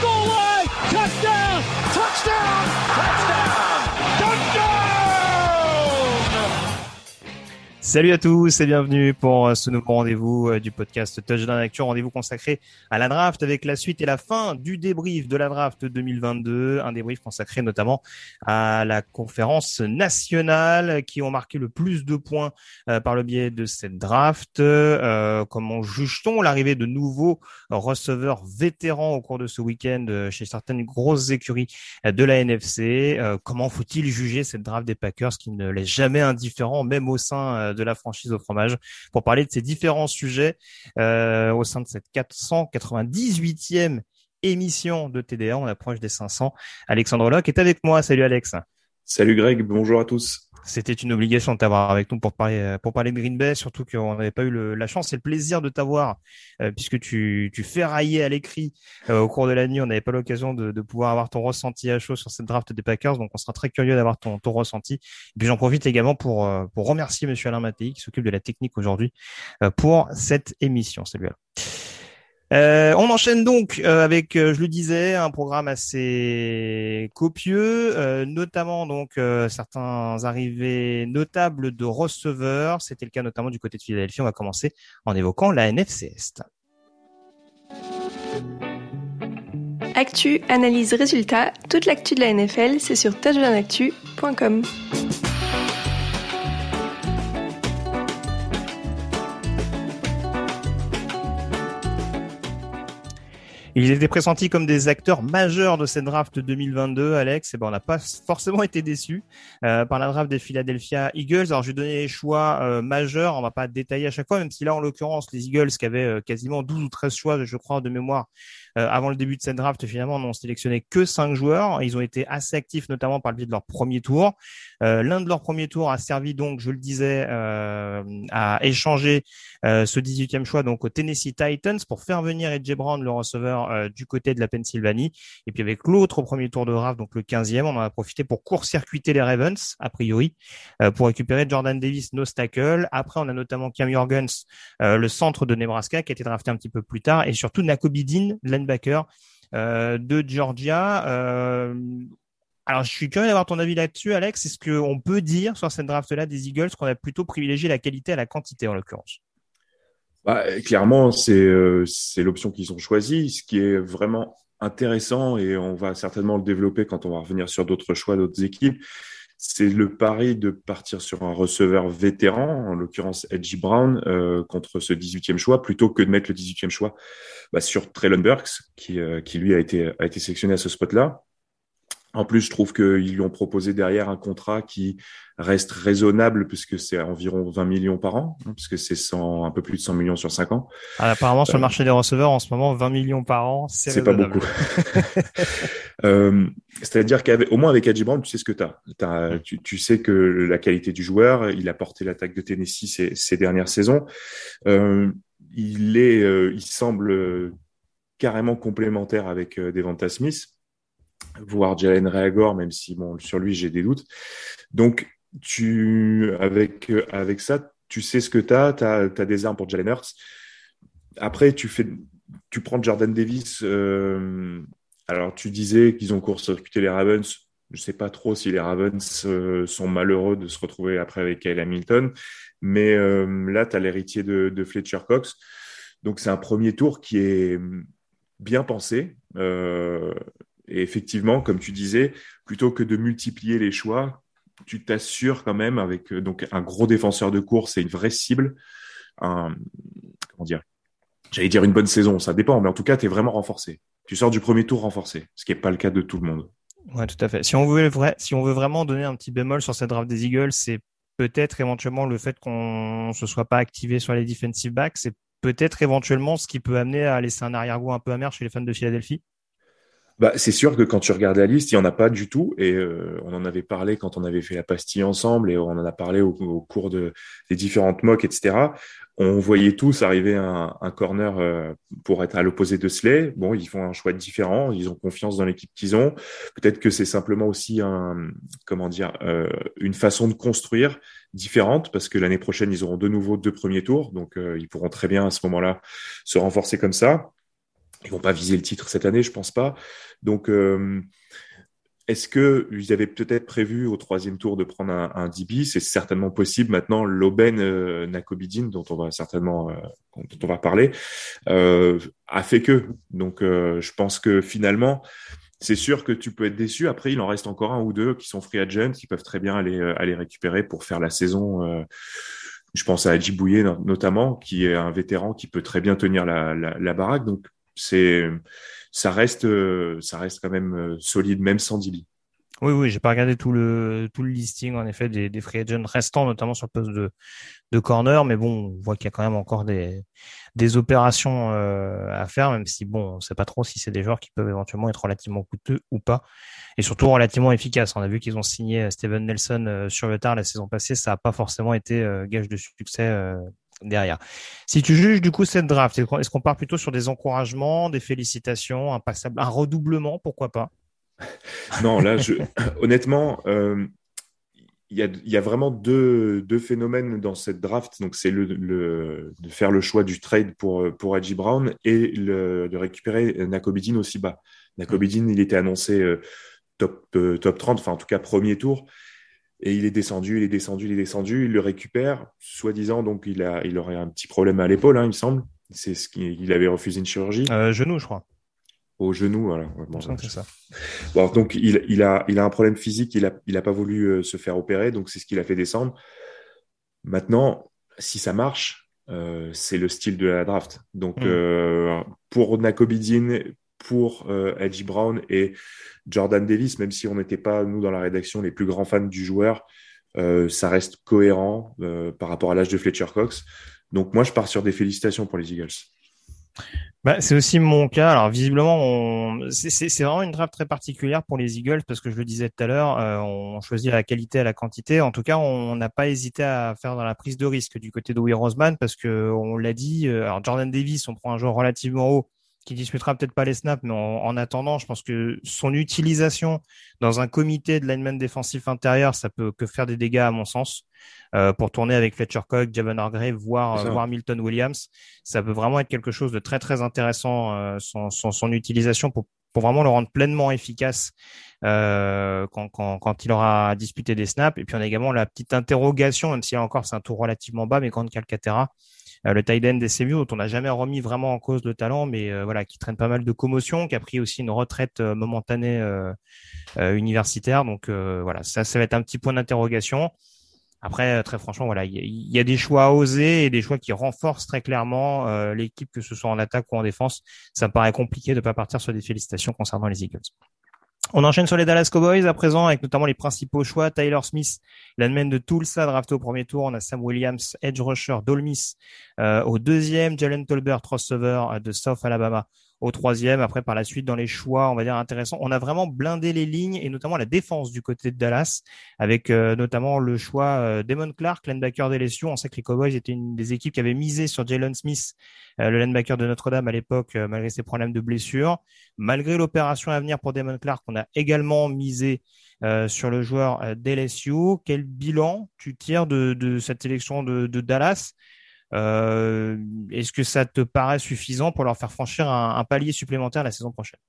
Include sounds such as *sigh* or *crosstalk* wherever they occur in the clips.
goal line. Touchdown. Touchdown. Touchdown. Salut à tous et bienvenue pour ce nouveau rendez-vous euh, du podcast Touchdown Actu, rendez-vous consacré à la draft avec la suite et la fin du débrief de la draft 2022, un débrief consacré notamment à la conférence nationale qui ont marqué le plus de points euh, par le biais de cette draft. Euh, comment juge-t-on l'arrivée de nouveaux receveurs vétérans au cours de ce week-end euh, chez certaines grosses écuries de la NFC Euh, Comment faut-il juger cette draft des Packers qui ne laisse jamais indifférent, même au sein euh, de la franchise au fromage pour parler de ces différents sujets euh, au sein de cette 498e émission de TDA. On approche des 500. Alexandre Locke est avec moi. Salut Alex. Salut Greg, bonjour à tous. C'était une obligation de t'avoir avec nous pour parler pour parler Green Bay, surtout qu'on n'avait pas eu la chance et le plaisir de t'avoir euh, puisque tu tu ferraillais à l'écrit euh, au cours de la nuit. On n'avait pas l'occasion de, pouvoir avoir ton ressenti à chaud sur cette draft des Packers, donc on sera très curieux d'avoir ton ressenti. Et puis j'en profite également pour euh, remercier Monsieur Alain Mattei qui s'occupe de la technique aujourd'hui euh, pour cette émission. Salut Alain. Euh, on enchaîne donc euh, avec, euh, je le disais, un programme assez copieux, notamment donc certains arrivées notables de receveurs. C'était le cas notamment du côté de Philadelphie. On va commencer en évoquant la NFC Est. Actu, analyse, résultat, toute l'actu de la NFL, c'est sur touchdownactu.com. Ils étaient pressentis comme des acteurs majeurs de cette draft 2022, Alex. Et ben, on n'a pas forcément été déçus euh, par la draft des Philadelphia Eagles. Alors, je vais donner les choix euh, majeurs. On va pas détailler à chaque fois, même si là, en l'occurrence, les Eagles qui avaient euh, quasiment 12 ou 13 choix, je crois, de mémoire, avant le début de cette draft, finalement, n'ont sélectionné que cinq joueurs. Ils ont été assez actifs, notamment par le biais de leur premier tour. Euh, L'un de leurs premiers tours a servi donc, je le disais, euh, à échanger euh, ce 18e choix donc au Tennessee Titans pour faire venir Edge Brown, le receveur euh, du côté de la Pennsylvanie. Et puis avec l'autre premier tour de draft, donc le 15e, on en a profité pour court-circuiter les Ravens, a priori, euh, pour récupérer Jordan Davis, no tackle. Après, on a notamment Cam Jorgens, euh, le centre de Nebraska, qui a été drafté un petit peu plus tard, et surtout Nakobe Dean, euh, de Georgia. Euh, alors, je suis curieux d'avoir ton avis là-dessus, Alex. Est-ce qu'on peut dire sur cette draft-là des Eagles qu'on a plutôt privilégié la qualité à la quantité en l'occurrence? Bah, clairement, c'est euh, c'est l'option qu'ils ont choisie, ce qui est vraiment intéressant et on va certainement le développer quand on va revenir sur d'autres choix d'autres équipes. C'est le pari de partir sur un receveur vétéran, en l'occurrence Edgy Brown, euh, contre ce 18e choix, plutôt que de mettre le 18e choix bah, sur Traylon Burks, qui, euh, qui lui a été, a été sélectionné à ce spot-là. En plus, je trouve qu'ils lui ont proposé derrière un contrat qui reste raisonnable puisque c'est environ 20 millions par an, hein, puisque c'est un peu plus de 100 millions sur 5 ans. Ah, apparemment, sur le euh, marché des receveurs, en ce moment, 20 millions par an, c'est pas beaucoup. *laughs* euh, C'est-à-dire qu'au moins avec Adji Brown, tu sais ce que tu as. Tu, tu, sais que la qualité du joueur, il a porté l'attaque de Tennessee ces, ces dernières saisons. Euh, il est, euh, il semble carrément complémentaire avec Devonta Smith voire Jalen Reagor, même si bon, sur lui j'ai des doutes. Donc, tu, avec, avec ça, tu sais ce que tu as, tu as, des armes pour Jalen Hurts. Après, tu, fais, tu prends Jordan Davis. Euh, alors, tu disais qu'ils ont court-circuité les Ravens. Je ne sais pas trop si les Ravens euh, sont malheureux de se retrouver après avec Kyle Hamilton. Mais euh, là, tu as l'héritier de, Fletcher Cox. Donc, c'est un premier tour qui est bien pensé. Et effectivement, comme tu disais, plutôt que de multiplier les choix, tu t'assures quand même avec euh, donc un gros défenseur de course et une vraie cible, comment dire, j'allais dire une bonne saison, ça dépend, mais en tout cas, tu es vraiment renforcé. Tu sors du premier tour renforcé, ce qui n'est pas le cas de tout le monde. Ouais, tout à fait. Si on veut, vrai, si on veut vraiment donner un petit bémol sur cette draft des Eagles, c'est peut-être éventuellement le fait qu'on ne se soit pas activé sur les defensive backs, c'est peut-être éventuellement ce qui peut amener à laisser un arrière-goût un peu amer chez les fans de Philadelphie bah, c'est sûr que quand tu regardes la liste, il n'y en a pas du tout. Et euh, on en avait parlé quand on avait fait la pastille ensemble et on en a parlé au, cours de, des différentes mocks, etc. On voyait tous arriver un, corner euh, pour être à l'opposé de Slay. Bon, ils font un choix différent. Ils ont confiance dans l'équipe qu'ils ont. Peut-être que c'est simplement aussi un, comment dire, euh, une façon de construire différente parce que l'année prochaine, ils auront de nouveau deux premiers tours. Donc, ils pourront très bien à ce moment-là se renforcer comme ça. Ils vont pas viser le titre cette année, je pense pas. Donc, euh, est-ce que ils avaient peut-être prévu au troisième tour de prendre un, DB C'est certainement possible. Maintenant, l'aubaine euh, Nakobidin, dont on va certainement euh, dont on va parler, euh, a fait que. Donc, je pense que finalement, c'est sûr que tu peux être déçu. Après, il en reste encore un ou deux qui sont free agents, qui peuvent très bien aller aller récupérer pour faire la saison. je pense à Adji Bouye notamment, qui est un vétéran qui peut très bien tenir la, la, la baraque. Donc, c'est ça reste euh, ça reste quand même euh, solide même sans Dibi. Oui, oui, j'ai pas regardé tout le listing en effet des, des free agents restants, notamment sur le poste de corner, mais bon, on voit qu'il y a quand même encore des opérations euh, à faire, même si bon, on sait pas trop si c'est des joueurs qui peuvent éventuellement être relativement coûteux ou pas, et surtout relativement efficaces. On a vu qu'ils ont signé Steven Nelson sur le tard la saison passée, ça a pas forcément été gage de succès derrière. Si tu juges du coup cette draft, est-ce qu'on part plutôt sur des encouragements, des félicitations, un passable, un redoublement, pourquoi pas? Non, là, je, *laughs* honnêtement, euh, il y, a, vraiment deux, phénomènes dans cette draft. Donc, c'est le, de faire le choix du trade pour, pour Brown et de récupérer Nakobidin aussi bas. Nakobidin, il était annoncé euh, top, euh, top 30, enfin en tout cas premier tour. Et il est descendu, il est descendu, il est descendu, il le récupère, soi-disant, donc il, a, il aurait un petit problème à l'épaule, hein, il me semble. C'est ce qu'il avait refusé une chirurgie. Euh, genou, je crois. Au genou, voilà. bon, c'est ça. Bon, donc il, il, a, il a un problème physique, il n'a il a pas voulu euh, se faire opérer, donc c'est ce qui l'a fait descendre. Maintenant, si ça marche, euh, c'est le style de la draft. Donc, mm. euh, pour Nakobidin, pour euh, Edgy Brown et Jordan Davis, même si on n'était pas, nous, dans la rédaction, les plus grands fans du joueur, euh, ça reste cohérent euh, par rapport à l'âge de Fletcher Cox. Donc moi, je pars sur des félicitations pour les Eagles. Bah, c'est aussi mon cas. Alors visiblement, c'est vraiment une draft très particulière pour les Eagles parce que je le disais tout à l'heure, euh, on choisit la qualité à la quantité. En tout cas, on n'a pas hésité à faire dans la prise de risque du côté de Will Roseman parce que on l'a dit. Alors Jordan Davis, on prend un joueur relativement haut qui disputera peut-être pas les snaps, mais en, attendant, je pense que son utilisation dans un comité de lineman défensif intérieur, ça peut que faire des dégâts à mon sens. Euh, pour tourner avec Fletcher Cox, Javon Hargrave, voire, voire Milton Williams, ça peut vraiment être quelque chose de très très intéressant euh, son, son, son, utilisation pour pour vraiment le rendre pleinement efficace euh, quand, quand, quand, il aura disputé des snaps. Et puis on a également la petite interrogation, même si là encore c'est un tour relativement bas, mais quand Calcaterra, le tight end des CMU, dont on n'a jamais remis vraiment en cause le talent, mais euh, voilà, qui traîne pas mal de commotion, qui a pris aussi une retraite euh, momentanée universitaire. Donc voilà, ça, ça va être un petit point d'interrogation. Après, très franchement, voilà, il y, a des choix à oser et des choix qui renforcent très clairement l'équipe, que ce soit en attaque ou en défense. Ça me paraît compliqué de ne pas partir sur des félicitations concernant les Eagles. On enchaîne sur les Dallas Cowboys à présent avec notamment les principaux choix. Tyler Smith, l'admin de Tulsa, drafté au premier tour. On a Sam Williams, edge rusher d'Olmis euh, au deuxième. Jalen Tolbert, receiver de South Alabama au troisième. Après, par la suite, dans les choix, on va dire intéressant, on a vraiment blindé les lignes et notamment la défense du côté de Dallas, avec euh, notamment le choix euh, Damon Clark, linebacker des On sait que les Cowboys étaient une des équipes qui avait misé sur Jalen Smith, euh, le linebacker de Notre-Dame à l'époque, euh, malgré ses problèmes de blessure. Malgré l'opération à venir pour Damon Clark, on a également misé sur le joueur d'LSU. Quel bilan tu tires de, cette sélection de, de Dallas? euh, Est-ce que ça te paraît suffisant pour leur faire franchir un, palier supplémentaire la saison prochaine?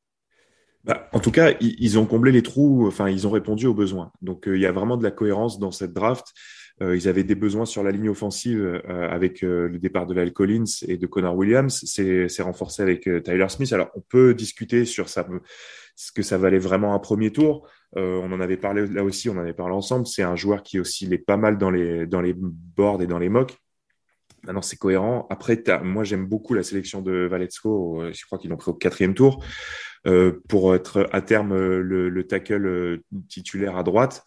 Bah, en tout cas, ils, ont comblé les trous, enfin, ils ont répondu aux besoins. Donc, euh, il y a vraiment de la cohérence dans cette draft. Euh, ils avaient des besoins sur la ligne offensive euh, avec euh, le départ de Lyle Collins et de Connor Williams. C'est renforcé avec euh, Tyler Smith. Alors, on peut discuter sur ce que ça valait vraiment un premier tour. on en avait parlé là aussi, on en avait parlé ensemble. C'est un joueur qui oscillait pas mal dans les, dans les boards et dans les mocks. Maintenant, c'est cohérent. Après, moi, j'aime beaucoup la sélection de Valetsko. Je crois qu'ils l'ont pris au quatrième tour euh, pour être à terme le, le tackle euh, titulaire à droite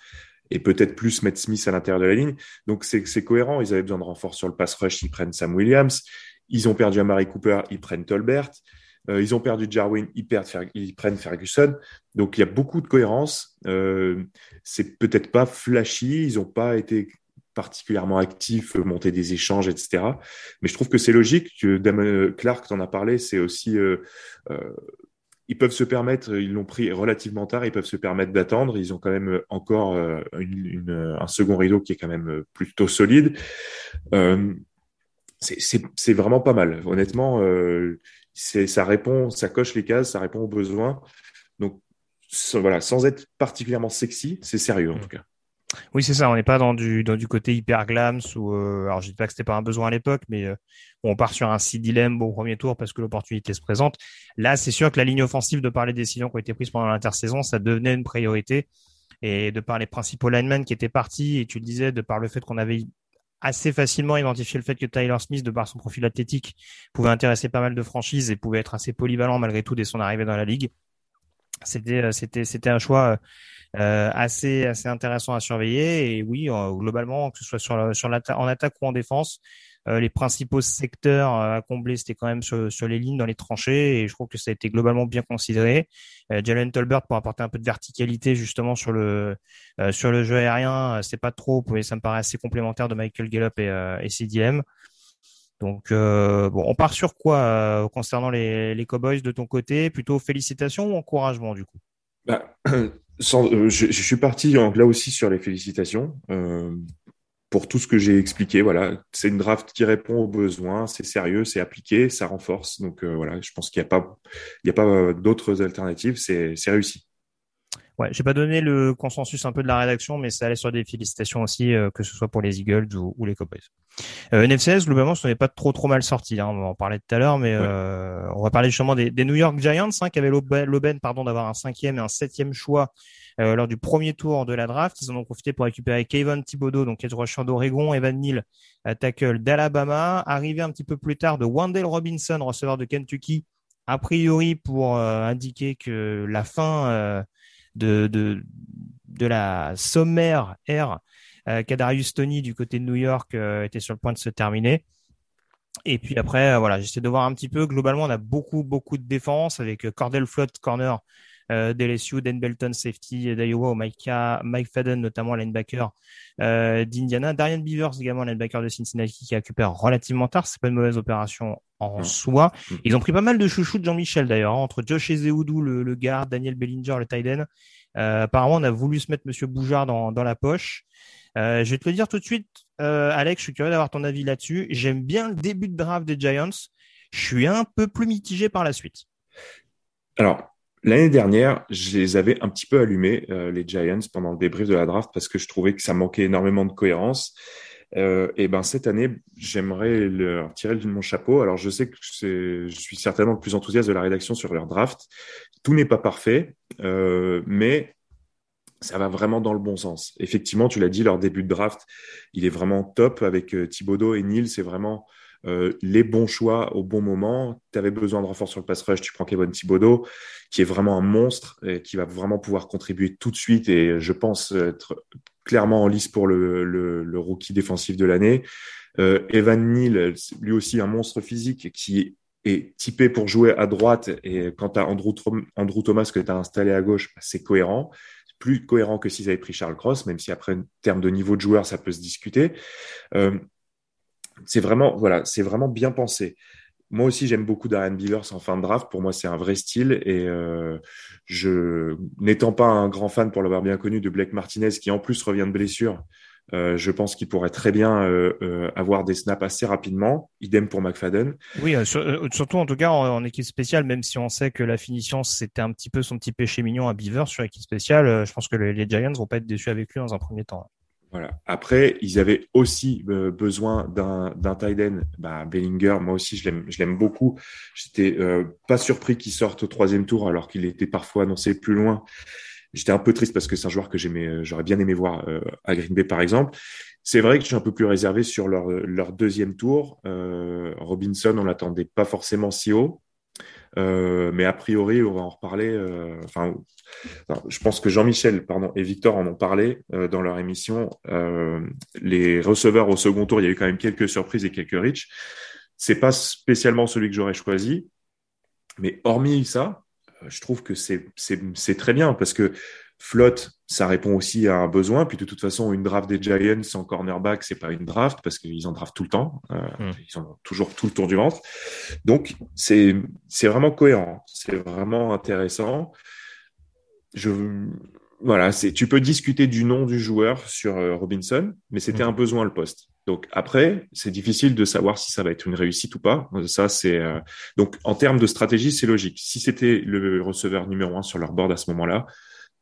et peut-être plus mettre Smith à l'intérieur de la ligne. Donc, c'est cohérent. Ils avaient besoin de renfort sur le pass rush. Ils prennent Sam Williams. Ils ont perdu Amari Cooper. Ils prennent Tolbert. Euh, ils ont perdu Jarwin. Ils, perdent, ils prennent Ferguson. Donc, il y a beaucoup de cohérence. Euh, c'est peut-être pas flashy. Ils n'ont pas été particulièrement actif, euh, monter des échanges, etc. Mais je trouve que c'est logique. Que Damon euh, Clark, t'en a parlé, c'est aussi euh, euh, ils peuvent se permettre, ils l'ont pris relativement tard, ils peuvent se permettre d'attendre. Ils ont quand même encore une, une, un second rideau qui est quand même plutôt solide. C'est vraiment pas mal. Honnêtement, ça répond, ça coche les cases, ça répond aux besoins. Donc voilà, sans être particulièrement sexy, c'est sérieux en tout cas. Oui, c'est ça. On n'est pas dans du côté hyper glams ou euh, alors je dis pas que c'était pas un besoin à l'époque, mais euh, on part sur un si dilemme au premier tour parce que l'opportunité se présente. Là, c'est sûr que la ligne offensive, de par les décisions qui ont été prises pendant l'intersaison, ça devenait une priorité. Et de par les principaux linemen qui étaient partis, et tu le disais, de par le fait qu'on avait assez facilement identifié le fait que Tyler Smith, de par son profil athlétique, pouvait intéresser pas mal de franchises et pouvait être assez polyvalent malgré tout dès son arrivée dans la ligue. C'était euh, c'était c'était un choix euh, assez assez intéressant à surveiller. Et oui, euh, globalement, que ce soit sur, sur en attaque ou en défense, les principaux secteurs à combler, c'était quand même sur, les lignes, dans les tranchées, et je trouve que ça a été globalement bien considéré. Jalen Tolbert pour apporter un peu de verticalité justement sur le sur le jeu aérien, c'est pas trop, mais ça me paraît assez complémentaire de Michael Gallup et, et CDM. Donc bon, on part sur quoi concernant les, les Cowboys de ton côté? Plutôt félicitations ou encouragement du coup? Bah, *clears throat* Euh, je, suis parti là aussi sur les félicitations euh, pour tout ce que j'ai expliqué. Voilà, c'est une draft qui répond aux besoins, c'est sérieux, c'est appliqué, ça renforce. Donc euh, voilà, je pense qu'il n'y a pas, a pas d'autres alternatives. C'est réussi. Ouais, j'ai pas donné le consensus un peu de la rédaction, mais ça allait sur des félicitations aussi, euh, que ce soit pour les Eagles ou, les Cowboys. Euh, NFCS, globalement, ce n'est pas trop trop mal sorti. Hein, on en parlait tout à l'heure, mais euh, on va parler justement des, des New York Giants, hein, qui avaient l'aubaine, pardon, d'avoir un cinquième et un septième choix euh, lors du premier tour de la draft. Ils en ont profité pour récupérer Kevin Thibodeau, donc edge rusher d'Oregon, Evan Neal, tackle d'Alabama, arrivé un petit peu plus tard de Wendell Robinson, receveur de Kentucky, a priori pour indiquer que la fin de, de, de la sommaire ère euh, Kadarius Tony du côté de New York euh, était sur le point de se terminer. Et puis après, euh, voilà, j'essaie de voir un petit peu. Globalement, on a beaucoup, beaucoup de défense avec Cordell Flott, corner euh, d'LSU, Dan Belton, safety d'Iowa, Mike, Mike Fadden, notamment linebacker euh, d'Indiana, Darian Beavers, également linebacker de Cincinnati, qui récupère relativement tard. C'est pas une mauvaise opération en soi. Ils ont pris pas mal de chouchous de Jean-Michel d'ailleurs, hein, entre Josh Ezeoudou, le, le garde, Daniel Bellinger, le tight end. Euh, apparemment, on a voulu se mettre Monsieur Boujard dans, dans la poche. Euh, je vais te le dire tout de suite, euh, Alex, je suis curieux d'avoir ton avis là-dessus. J'aime bien le début de draft des Giants. Je suis un peu plus mitigé par la suite. Alors, L'année dernière, je les avais un petit peu allumés, euh, les Giants, pendant le débrief de la draft, parce que je trouvais que ça manquait énormément de cohérence. Euh, et ben cette année, j'aimerais leur tirer de mon chapeau. Alors je sais que je suis certainement le plus enthousiaste de la rédaction sur leur draft. Tout n'est pas parfait, euh, mais ça va vraiment dans le bon sens. Effectivement, tu l'as dit, leur début de draft, il est vraiment top avec euh, Thibodeau et Neil. C'est vraiment euh, les bons choix au bon moment. Tu avais besoin de renfort sur le pass rush, tu prends Kevin Thibodeau, qui est vraiment un monstre et qui va vraiment pouvoir contribuer tout de suite et je pense être clairement en lice pour le, le, le rookie défensif de l'année. Euh, Evan Neal, lui aussi un monstre physique qui est typé pour jouer à droite et quand Andrew, Andrew, Thomas que tu as installé à gauche, bah, c'est cohérent. Plus cohérent que s'ils avaient pris Charles Cross, même si après, en termes de niveau de joueur, ça peut se discuter. Euh, c'est vraiment, bien pensé. Moi aussi, j'aime beaucoup Darren Beavers en fin de draft. Pour moi, c'est un vrai style. Et euh, je, n'étant pas un grand fan pour l'avoir bien connu de Blake Martinez, qui en plus revient de blessure, euh, je pense qu'il pourrait très bien euh, avoir des snaps assez rapidement. Idem pour McFadden. Oui, surtout en tout cas en, équipe spéciale, même si on sait que la finition c'était un petit peu son petit péché mignon à Beaver sur équipe spéciale, je pense que les, Giants vont pas être déçus avec lui dans un premier temps. Après, ils avaient aussi besoin d'un tight end. Bah, Bellinger, moi aussi, je l'aime, beaucoup. J'étais pas surpris qu'il sorte au troisième tour alors qu'il était parfois annoncé plus loin. J'étais un peu triste parce que c'est un joueur que j'aimais, euh, j'aurais bien aimé voir euh, à Green Bay par exemple. C'est vrai que je suis un peu plus réservé sur leur, leur deuxième tour. Euh, Robinson, on l'attendait pas forcément si haut. Euh, mais a priori, on va en reparler. Euh, enfin, je pense que Jean-Michel, pardon, et Victor en ont parlé euh, dans leur émission. les receveurs au second tour, il y a eu quand même quelques surprises et quelques reach. C'est pas spécialement celui que j'aurais choisi, mais hormis ça, je trouve que c'est très bien parce que flotte, ça répond aussi à un besoin. Puis de toute façon, une draft des Giants en cornerback, c'est pas une draft parce qu'ils en draftent tout le temps. Euh, hmm. Ils ont toujours tout le tour du ventre. Donc c'est c'est vraiment cohérent. C'est vraiment intéressant. Je voilà, c'est tu peux discuter du nom du joueur sur euh, Robinson, mais c'était hmm. un besoin le poste. Donc après, c'est difficile de savoir si ça va être une réussite ou pas. Ça, c'est euh, donc en termes de stratégie, c'est logique. Si c'était le receveur numéro un sur leur board à ce moment-là,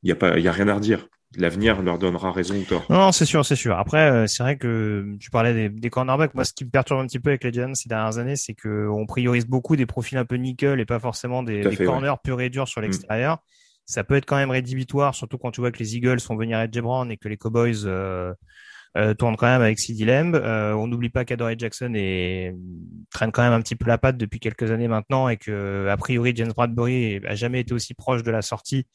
il y a pas, il y a rien à redire. L'avenir leur donnera raison ou tort. Non, c'est sûr, c'est sûr. Après, euh, c'est vrai que tu parlais des, des cornerbacks. Moi, ce qui me perturbe un petit peu avec les Giants ces dernières années, c'est que on priorise beaucoup des profils un peu nickel et pas forcément des, des corners purs et durs sur mm. l'extérieur. Ça peut être quand même rédhibitoire, surtout quand tu vois que les Eagles font venir Edge Brown et que les Cowboys euh, euh, tourne quand même avec CD Lamb. Euh, on n'oublie pas qu'Adoree Jackson est, traîne quand même un petit peu la patte depuis quelques années maintenant et que a priori James Bradbury a jamais été aussi proche de la sortie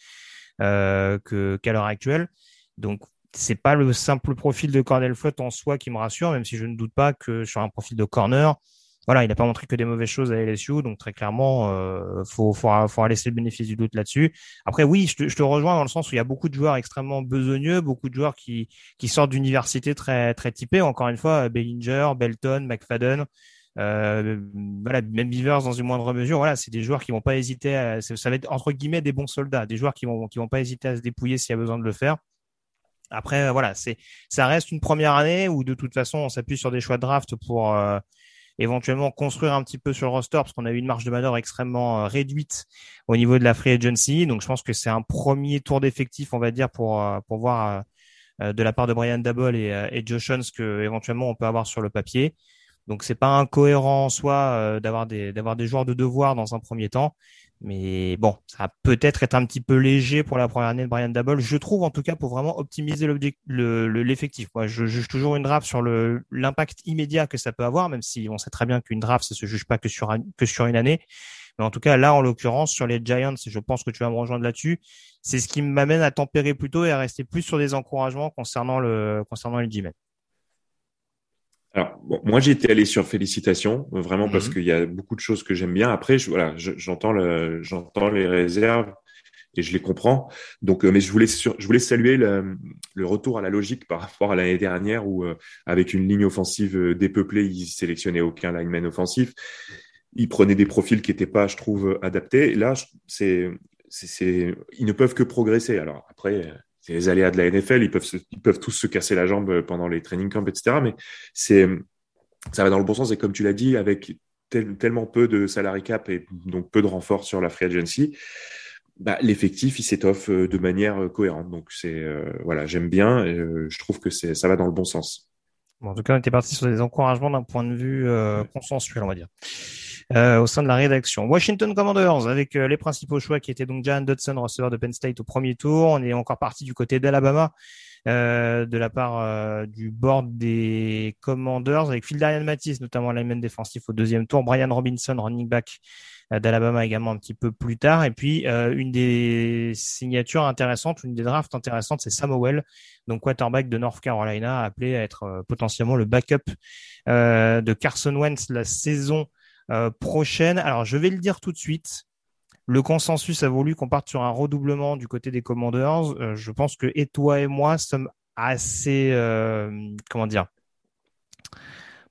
euh, que qu'à l'heure actuelle. Donc c'est pas le simple profil de Cornell Flott en soi qui me rassure, même si je ne doute pas que sur un profil de corner, voilà, il n'a pas montré que des mauvaises choses à LSU, donc très clairement, euh, faut, faut, faut laisser le bénéfice du doute là-dessus. Après, oui, je te, je te, rejoins dans le sens où il y a beaucoup de joueurs extrêmement besogneux, beaucoup de joueurs qui, qui sortent d'universités très, très typées. Encore une fois, Bellinger, Belton, McFadden, euh, voilà, même Beavers dans une moindre mesure. Voilà, c'est des joueurs qui vont pas hésiter. À, ça va être entre guillemets des bons soldats, des joueurs qui vont, qui vont pas hésiter à se dépouiller s'il y a besoin de le faire. Après, voilà, c'est, ça reste une première année où de toute façon, on s'appuie sur des choix de draft pour euh, éventuellement construire un petit peu sur le roster parce qu'on a eu une marge de manœuvre extrêmement euh, réduite au niveau de la free agency. Donc je pense que c'est un premier tour d'effectif, on va dire, pour euh, pour voir euh, de la part de Brian Dabble et, et Josh Jones que éventuellement on peut avoir sur le papier. Donc c'est pas incohérent en soi d'avoir des d'avoir des joueurs de devoir dans un premier temps, mais bon, ça va peut-être être un petit peu léger pour la première année de Brian Dabble. Je trouve en tout cas pour vraiment optimiser l'effectif. Moi, je juge toujours une draft sur l'impact immédiat que ça peut avoir, même si on sait très bien qu'une draft, ça se juge pas que sur, que sur une année. Mais en tout cas, là, en l'occurrence, sur les Giants, je pense que tu vas me rejoindre là-dessus, c'est ce qui m'amène à tempérer plutôt et à rester plus sur des encouragements concernant le concernant les G-Men. Alors, bon, moi, j'étais allé sur félicitations, vraiment parce mhm. qu'il y a beaucoup de choses que j'aime bien. Après, je, voilà, j'entends le, j'entends les réserves et je les comprends. Donc, euh, mais je voulais, je voulais saluer le, le, retour à la logique par rapport à l'année dernière où, euh, avec une ligne offensive euh, dépeuplée, ils sélectionnaient aucun lineman offensif. Ils prenaient des profils qui n'étaient pas, je trouve, adaptés. là, c'est, c'est, ils ne peuvent que progresser. Alors après, c'est les aléas de la NFL, ils peuvent, ils peuvent tous se casser la jambe pendant les training camps, etc. Mais c'est, ça va dans le bon sens. Et comme tu l'as dit, avec tellement peu de salary cap et donc peu de renfort sur la free agency, bah, l'effectif il s'étoffe euh, de manière euh, cohérente. Donc c'est euh, voilà, j'aime bien. Et, je trouve que c'est ça va dans le bon sens. Bon, en tout cas, on était parti sur des encouragements d'un point de vue consensuel, on va dire. Euh, au sein de la rédaction. Washington Commanders avec euh, les principaux choix qui étaient donc Jan Dodson, receveur de Penn State au premier tour. On est encore parti du côté d'Alabama. Euh, de la part du board des Commanders avec Phil Darian Matisse, notamment lineman défensif au deuxième tour, Brian Robinson, running back d'Alabama également un petit peu plus tard. Et puis une des signatures intéressantes, une des drafts intéressantes, c'est Samuel, donc quarterback de North Carolina, appelé à être potentiellement le backup de Carson Wentz la saison euh, prochaine. Alors, je vais le dire tout de suite. Le consensus a voulu qu'on parte sur un redoublement du côté des Commanders. Euh, je pense que et toi et moi sommes assez, euh, comment dire,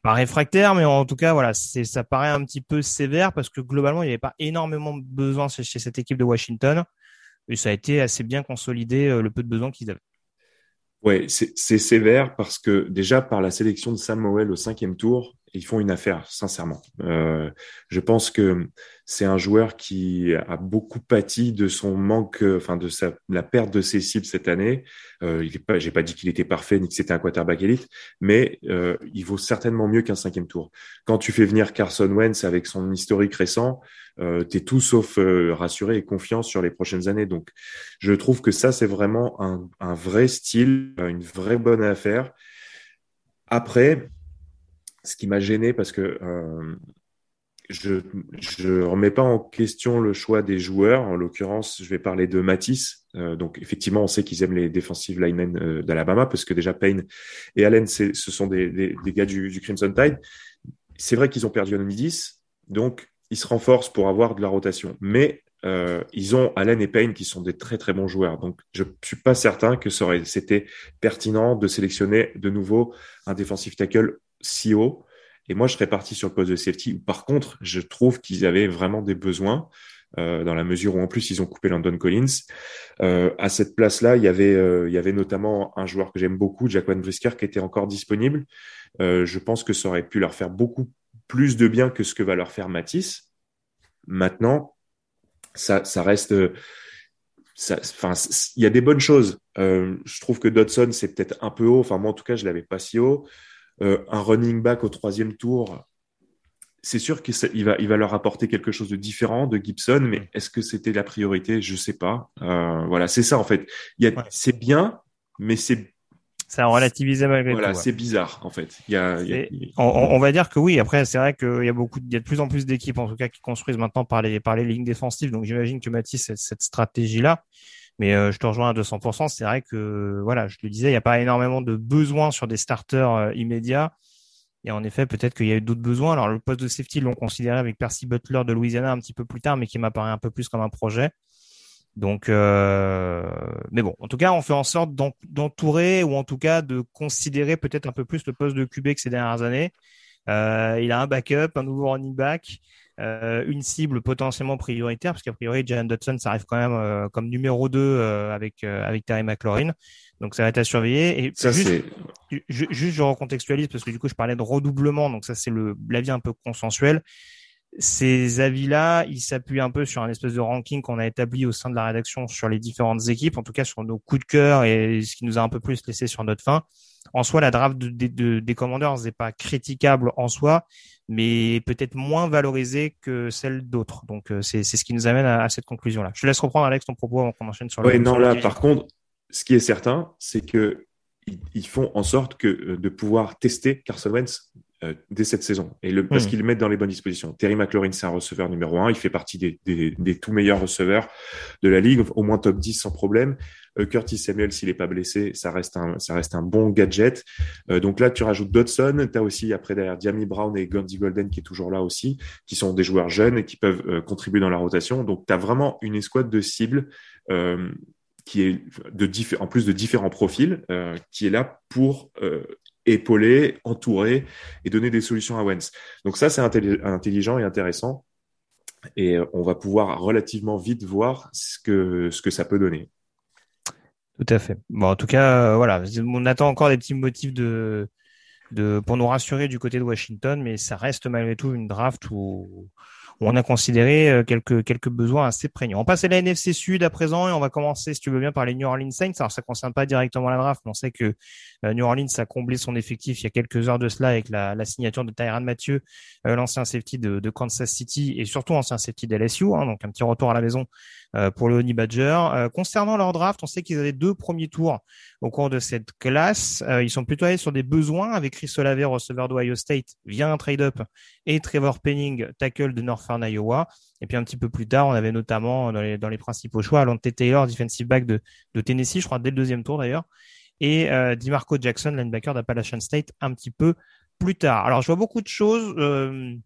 pas réfractaires, mais en tout cas, voilà, ça paraît un petit peu sévère parce que globalement, il n'y avait pas énormément de besoin chez, cette équipe de Washington. Et ça a été assez bien consolidé le peu de besoins qu'ils avaient. C'est, c'est sévère parce que déjà par la sélection de Samuel au cinquième tour, ils font une affaire, sincèrement. Euh, je pense que c'est un joueur qui a beaucoup pâti de son manque, enfin de sa, la perte de ses cibles cette année. Euh, il pas, j'ai pas dit qu'il était parfait ni que c'était un quarterback élite, mais euh, il vaut certainement mieux qu'un cinquième tour. Quand tu fais venir Carson Wentz avec son historique récent, euh, tu es tout sauf euh, rassuré et confiant sur les prochaines années. Donc, je trouve que ça c'est vraiment un vrai style, une vraie bonne affaire. Après, ce qui m'a gêné parce que euh, je ne remets pas en question le choix des joueurs. En l'occurrence, je vais parler de Matisse. Euh, donc, effectivement, on sait qu'ils aiment les defensive linemen euh, d'Alabama parce que déjà Payne et Allen, ce sont des, gars du, Crimson Tide. C'est vrai qu'ils ont perdu Onidis, donc ils se renforcent pour avoir de la rotation. Mais ils ont Allen et Payne qui sont des très très bons joueurs. Donc je suis pas certain que c'était pertinent de sélectionner de nouveau un defensive tackle si haut. Et moi, je serais parti sur le poste de safety. Par contre, je trouve qu'ils avaient vraiment des besoins. Euh, dans la mesure où en plus ils ont coupé London Collins. Euh, à cette place-là, il y avait euh, il y avait notamment un joueur que j'aime beaucoup, Jaquan Brisker, qui était encore disponible. Je pense que ça aurait pu leur faire beaucoup plus de bien que ce que va leur faire Matisse. Maintenant, ça, ça reste il y a des bonnes choses. Je trouve que Dodson c'est peut-être un peu haut. Enfin, moi en tout cas, je l'avais pas si haut. Euh, un running back au troisième tour, c'est sûr qu'il va, il va leur apporter quelque chose de différent de Gibson, mais est-ce que c'était la priorité? Je sais pas. Euh, voilà, c'est ça en fait. Il y a, c'est bien, mais c'est ça a relativisé malgré voilà, tout. Voilà, c'est bizarre en fait. Il y a, il y a... On, on, va dire que oui. Après, c'est vrai qu'il y a beaucoup, il y a de plus en plus d'équipes en tout cas qui construisent maintenant par les par les lignes défensives. Donc j'imagine que Mathis cette, cette stratégie là. Mais euh, je te rejoins à 200%. C'est vrai que, voilà, je le disais, il n'y a pas énormément de besoins sur des starters euh, immédiats. Et en effet, peut-être qu'il y a eu d'autres besoins. Alors, le poste de safety, l'ont considéré avec Percy Butler de Louisiana un petit peu plus tard, mais qui m'apparaît un peu plus comme un projet. Donc, euh... mais bon, en tout cas, on fait en sorte d'entourer ou en tout cas de considérer peut-être un peu plus le poste de QB que ces dernières années. Euh, il a un backup, un nouveau running back. Euh, une cible potentiellement prioritaire, parce qu'a priori, Jalen Dodson, ça arrive quand même euh, comme numéro 2 euh, avec, avec Terry McLaurin. Donc ça va être à surveiller. Et ça, juste, juste, je recontextualise parce que du coup, je parlais de redoublement. Donc ça, c'est le l'avis un peu consensuel. Ces avis-là, ils s'appuient un peu sur un espèce de ranking qu'on a établi au sein de la rédaction sur les différentes équipes, en tout cas sur nos coups de cœur et ce qui nous a un peu plus laissé sur notre fin. En soi, la draft de, de, des Commanders n'est pas critiquable en soi, mais peut-être moins valorisée que celle d'autres. Donc euh, c'est ce qui nous amène à, cette conclusion-là. Je te laisse reprendre Alex ton propos avant qu'on enchaîne sur le. Oui, non, là, par contre, ce qui est certain, c'est que ils font en sorte que euh, de pouvoir tester Carson Wentz euh, dès cette saison et le, parce mmh. qu'ils le mettent dans les bonnes dispositions. Terry McLaurin, c'est un receveur numéro un. Il fait partie des, des, des, tout meilleurs receveurs de la ligue, au moins top 10 sans problème. Euh, Curtis Samuel, s'il n'est pas blessé, ça reste un, bon gadget. Euh, donc là, tu rajoutes Dodson. Tu as aussi après derrière Diami Brown et Gundy Golden qui est toujours là aussi, qui sont des joueurs jeunes et qui peuvent euh, contribuer dans la rotation. Donc tu as vraiment une escouade de cibles qui est de en plus de différents profils, qui est là pour épauler, entourer et donner des solutions à Wentz. Donc ça, c'est intelligent et intéressant. Et on va pouvoir relativement vite voir ce que ça peut donner. Tout à fait. Bon, en tout cas, euh, voilà, on attend encore des petits motifs de, de pour nous rassurer du côté de Washington, mais ça reste malgré tout une draft où on a considéré euh, quelques quelques besoins assez prégnants. On passe à la NFC Sud à présent et on va commencer, si tu veux bien, par les New Orleans Saints. Alors ça concerne pas directement la draft, mais on sait que euh, New Orleans a comblé son effectif il y a quelques heures de cela avec la, signature de Tyrann Mathieu, l'ancien safety de, de, Kansas City et surtout ancien safety d'LSU, hein, donc un petit retour à la maison pour le Honey Badger. concernant leur draft, on sait qu'ils avaient deux premiers tours au cours de cette classe. ils sont plutôt allés sur des besoins avec Chris Olave, receveur d'Ohio State, via un trade-up et Trevor Penning, tackle de Northern Iowa. Et puis un petit peu plus tard, on avait notamment dans les, dans les principaux choix Alonte Taylor, defensive back de, de Tennessee, je crois dès le deuxième tour d'ailleurs, et euh, DiMarco Jackson, linebacker d'Appalachian State, un petit peu plus tard. Alors je vois beaucoup de choses. Euh,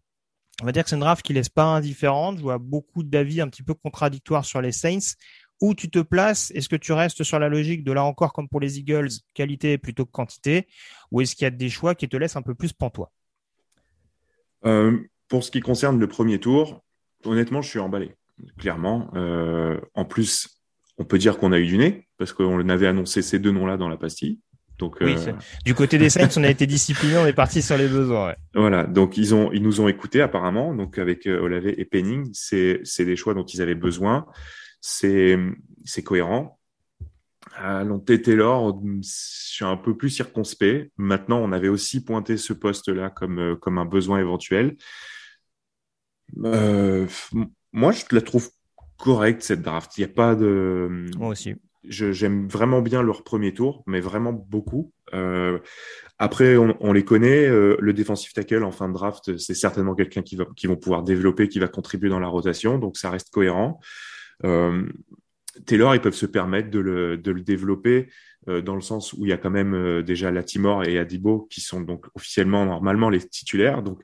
on va dire que c'est une draft qui laisse pas indifférente. Je vois beaucoup d'avis un petit peu contradictoires sur les Saints. Où tu te places? Est-ce que tu restes sur la logique de là encore, comme pour les Eagles, qualité plutôt que quantité? Ou est-ce qu'il y a des choix qui te laissent un peu plus pantois? Euh, Pour ce qui concerne le premier tour, honnêtement, je suis emballé, clairement. Euh, en plus, on peut dire qu'on a eu du nez, parce qu'on avait annoncé ces deux noms-là dans la pastille. Donc, oui, euh... du côté des Saints, on a été discipliné, on est parti sur les besoins. Ouais. Voilà, donc ils ont, ils nous ont écoutés apparemment. Donc avec euh, Olave et Penning, c'est, c'est des choix dont ils avaient besoin. C'est, c'est cohérent. À Lonté Taylor, je suis un peu plus circonspect. Maintenant, on avait aussi pointé ce poste-là comme, euh, comme un besoin éventuel. Euh, moi, je la trouve correcte cette draft. Il n'y a pas de. Moi aussi. J'aime vraiment bien leur premier tour, mais vraiment beaucoup. Euh, après, on, les connaît. Euh, le defensive tackle en fin de draft, c'est certainement quelqu'un qui va, qui vont pouvoir développer, qui va contribuer dans la rotation, donc ça reste cohérent. Euh, Taylor, ils peuvent se permettre de le, de le développer dans le sens où il y a quand même déjà Latimore et Adibo qui sont donc officiellement normalement les titulaires. Donc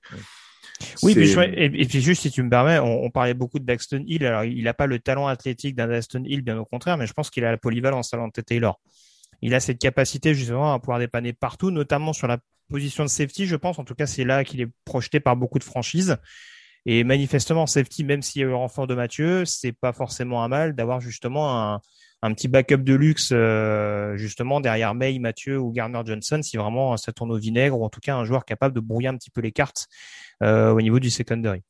oui, puis je, et, et, puis juste si tu me permets, on, on parlait beaucoup de Daxton Hill. Alors, il n'a pas le talent athlétique d'un Daxton Hill, bien au contraire, mais je pense qu'il a la polyvalence à Taylor. Il a cette capacité justement à pouvoir dépanner partout, notamment sur la position de safety, je pense. En tout cas, c'est là qu'il est projeté par beaucoup de franchises. Et manifestement, safety, même s'il y a eu le renfort de Mathieu, c'est pas forcément un mal d'avoir justement un, un petit backup de luxe euh, justement derrière May, Mathieu ou Garner Johnson si vraiment ça tourne au vinaigre ou en tout cas un joueur capable de brouiller un petit peu les cartes euh, au niveau du secondary.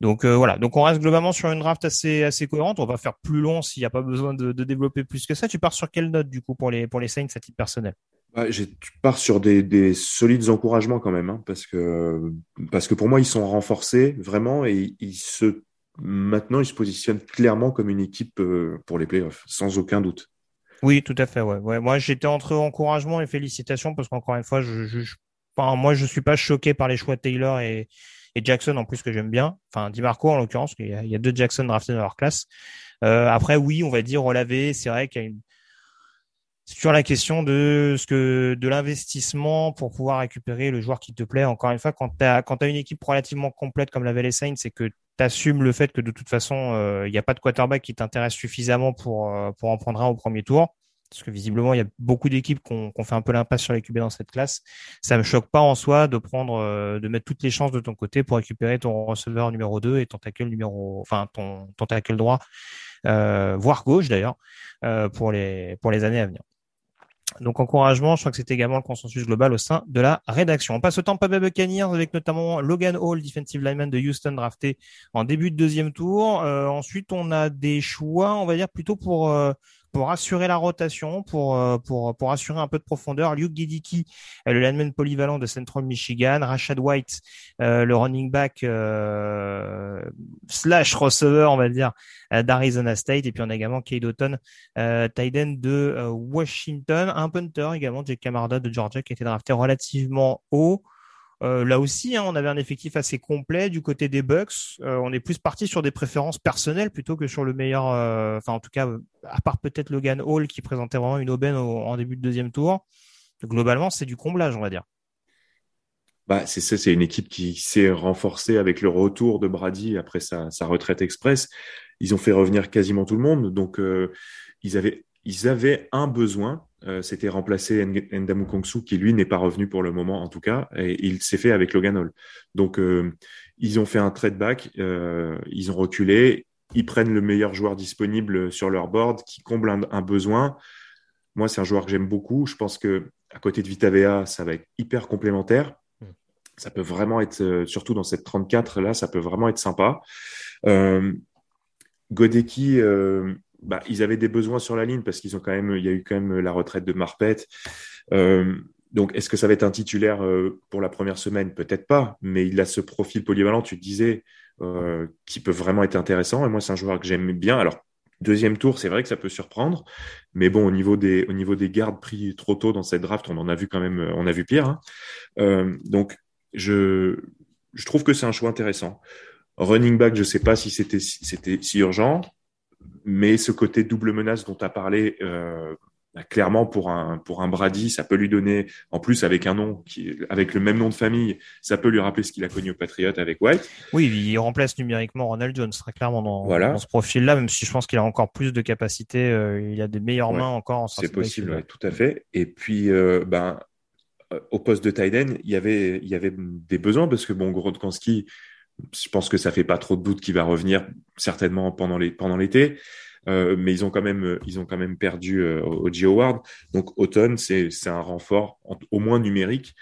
Donc euh, voilà, donc on reste globalement sur une draft assez cohérente. On va faire plus long s'il n'y a pas besoin de, développer plus que ça. Tu pars sur quelle note du coup pour les pour les Saints à titre personnel? Bah, Tu pars sur des, des, solides encouragements quand même, hein, parce que parce que pour moi ils sont renforcés vraiment et ils se maintenant ils se positionnent clairement comme une équipe euh, pour les playoffs, sans aucun doute. Oui, tout à fait. Ouais. Moi, j'étais entre encouragement et félicitations parce qu'encore une fois, je, je, moi, je suis pas choqué par les choix de Taylor et, Jackson en plus que j'aime bien. Enfin, DiMarco en l'occurrence, il, il, y a deux Jackson draftés dans leur classe. Euh, après, oui, on va dire relavé. C'est vrai qu'il y a une sur la question de ce que de l'investissement pour pouvoir récupérer le joueur qui te plaît. Encore une fois, quand tu as quand as une équipe relativement complète comme la Valley Saints, c'est que tu assumes le fait que de toute façon, il euh, n'y a pas de quarterback qui t'intéresse suffisamment pour euh, pour en prendre un au premier tour. Parce que visiblement, il y a beaucoup d'équipes qui ont, fait un peu l'impasse sur les QB dans cette classe. Ça me choque pas en soi de prendre, euh, de mettre toutes les chances de ton côté pour récupérer ton receveur numéro 2 et ton tackle numéro, enfin ton, ton tackle droit, voire gauche d'ailleurs, pour les pour les années à venir. Donc encouragement, je crois que c'est également le consensus global au sein de la rédaction. On passe au Tampa Bay Buccaneers avec notamment Logan Hall, defensive lineman de Houston, drafté en début de deuxième tour. Euh, ensuite, on a des choix, on va dire plutôt pour euh, pour assurer la rotation, pour euh, pour pour assurer un peu de profondeur. Luke Gidicki, euh, le lineman polyvalent de Central Michigan, Rashad White, euh, le running back slash receiver, on va dire, d'Arizona State, et puis on a également Kate Doughton, euh, de Washington, un punter également, Jake Camarda de Georgia, qui a été drafté relativement haut. Euh, là aussi, hein, on avait un effectif assez complet du côté des Bucks. Euh, on est plus parti sur des préférences personnelles plutôt que sur le meilleur. Euh, enfin, en tout cas, à part peut-être Logan Hall qui présentait vraiment une aubaine en début de deuxième tour. Globalement, c'est du comblage, on va dire. Bah, c'est ça, c'est une équipe qui s'est renforcée avec le retour de Brady après sa, sa, retraite express. Ils ont fait revenir quasiment tout le monde, donc ils avaient ils avaient un besoin, euh, c'était remplacer Ndamu Kongsu, qui lui n'est pas revenu pour le moment en tout cas, et il s'est fait avec Logan Hall. Donc euh, ils ont fait un trade back, euh, ils ont reculé, ils prennent le meilleur joueur disponible sur leur board, qui comble un, un besoin. Moi, c'est un joueur que j'aime beaucoup. Je pense que à côté de Vitavea, ça va être hyper complémentaire. ça peut vraiment être, surtout dans cette 34 là, ça peut vraiment être sympa. Euh, Godeki, bah, ils avaient des besoins sur la ligne parce qu'ils ont quand même, il y a eu quand même la retraite de Marpet. Euh, donc, est-ce que ça va être un titulaire euh, pour la première semaine? Peut-être pas, mais il a ce profil polyvalent, tu disais, euh, qui peut vraiment être intéressant. Et moi, c'est un joueur que j'aime bien. Alors, deuxième tour, c'est vrai que ça peut surprendre, mais bon, au niveau des, au niveau des gardes pris trop tôt dans cette draft, on en a vu quand même, on a vu pire. Hein. Donc, je, je trouve que c'est un choix intéressant. Running back, je sais pas si c'était si urgent mais ce côté double menace dont tu as parlé, euh, bah, clairement pour un pour un Brady, ça peut lui donner, en plus avec un nom qui, avec le même nom de famille, ça peut lui rappeler ce qu'il a connu au Patriot avec White. Oui, il remplace numériquement Ronald Jones très clairement dans, dans ce profil-là, même si je pense qu'il a encore plus de capacité, euh, il a des meilleures mains encore. C'est possible, ouais, tout à fait. Et puis, euh, ben au poste de Tyden, il y avait il y avait des besoins parce que bon, Grodkowski je pense que ça fait pas trop de doute qu'il va revenir certainement pendant les pendant l'été. Euh, mais ils ont quand même ils ont quand même perdu euh, au G Award. Donc Autumn c'est c'est un renfort au moins numérique.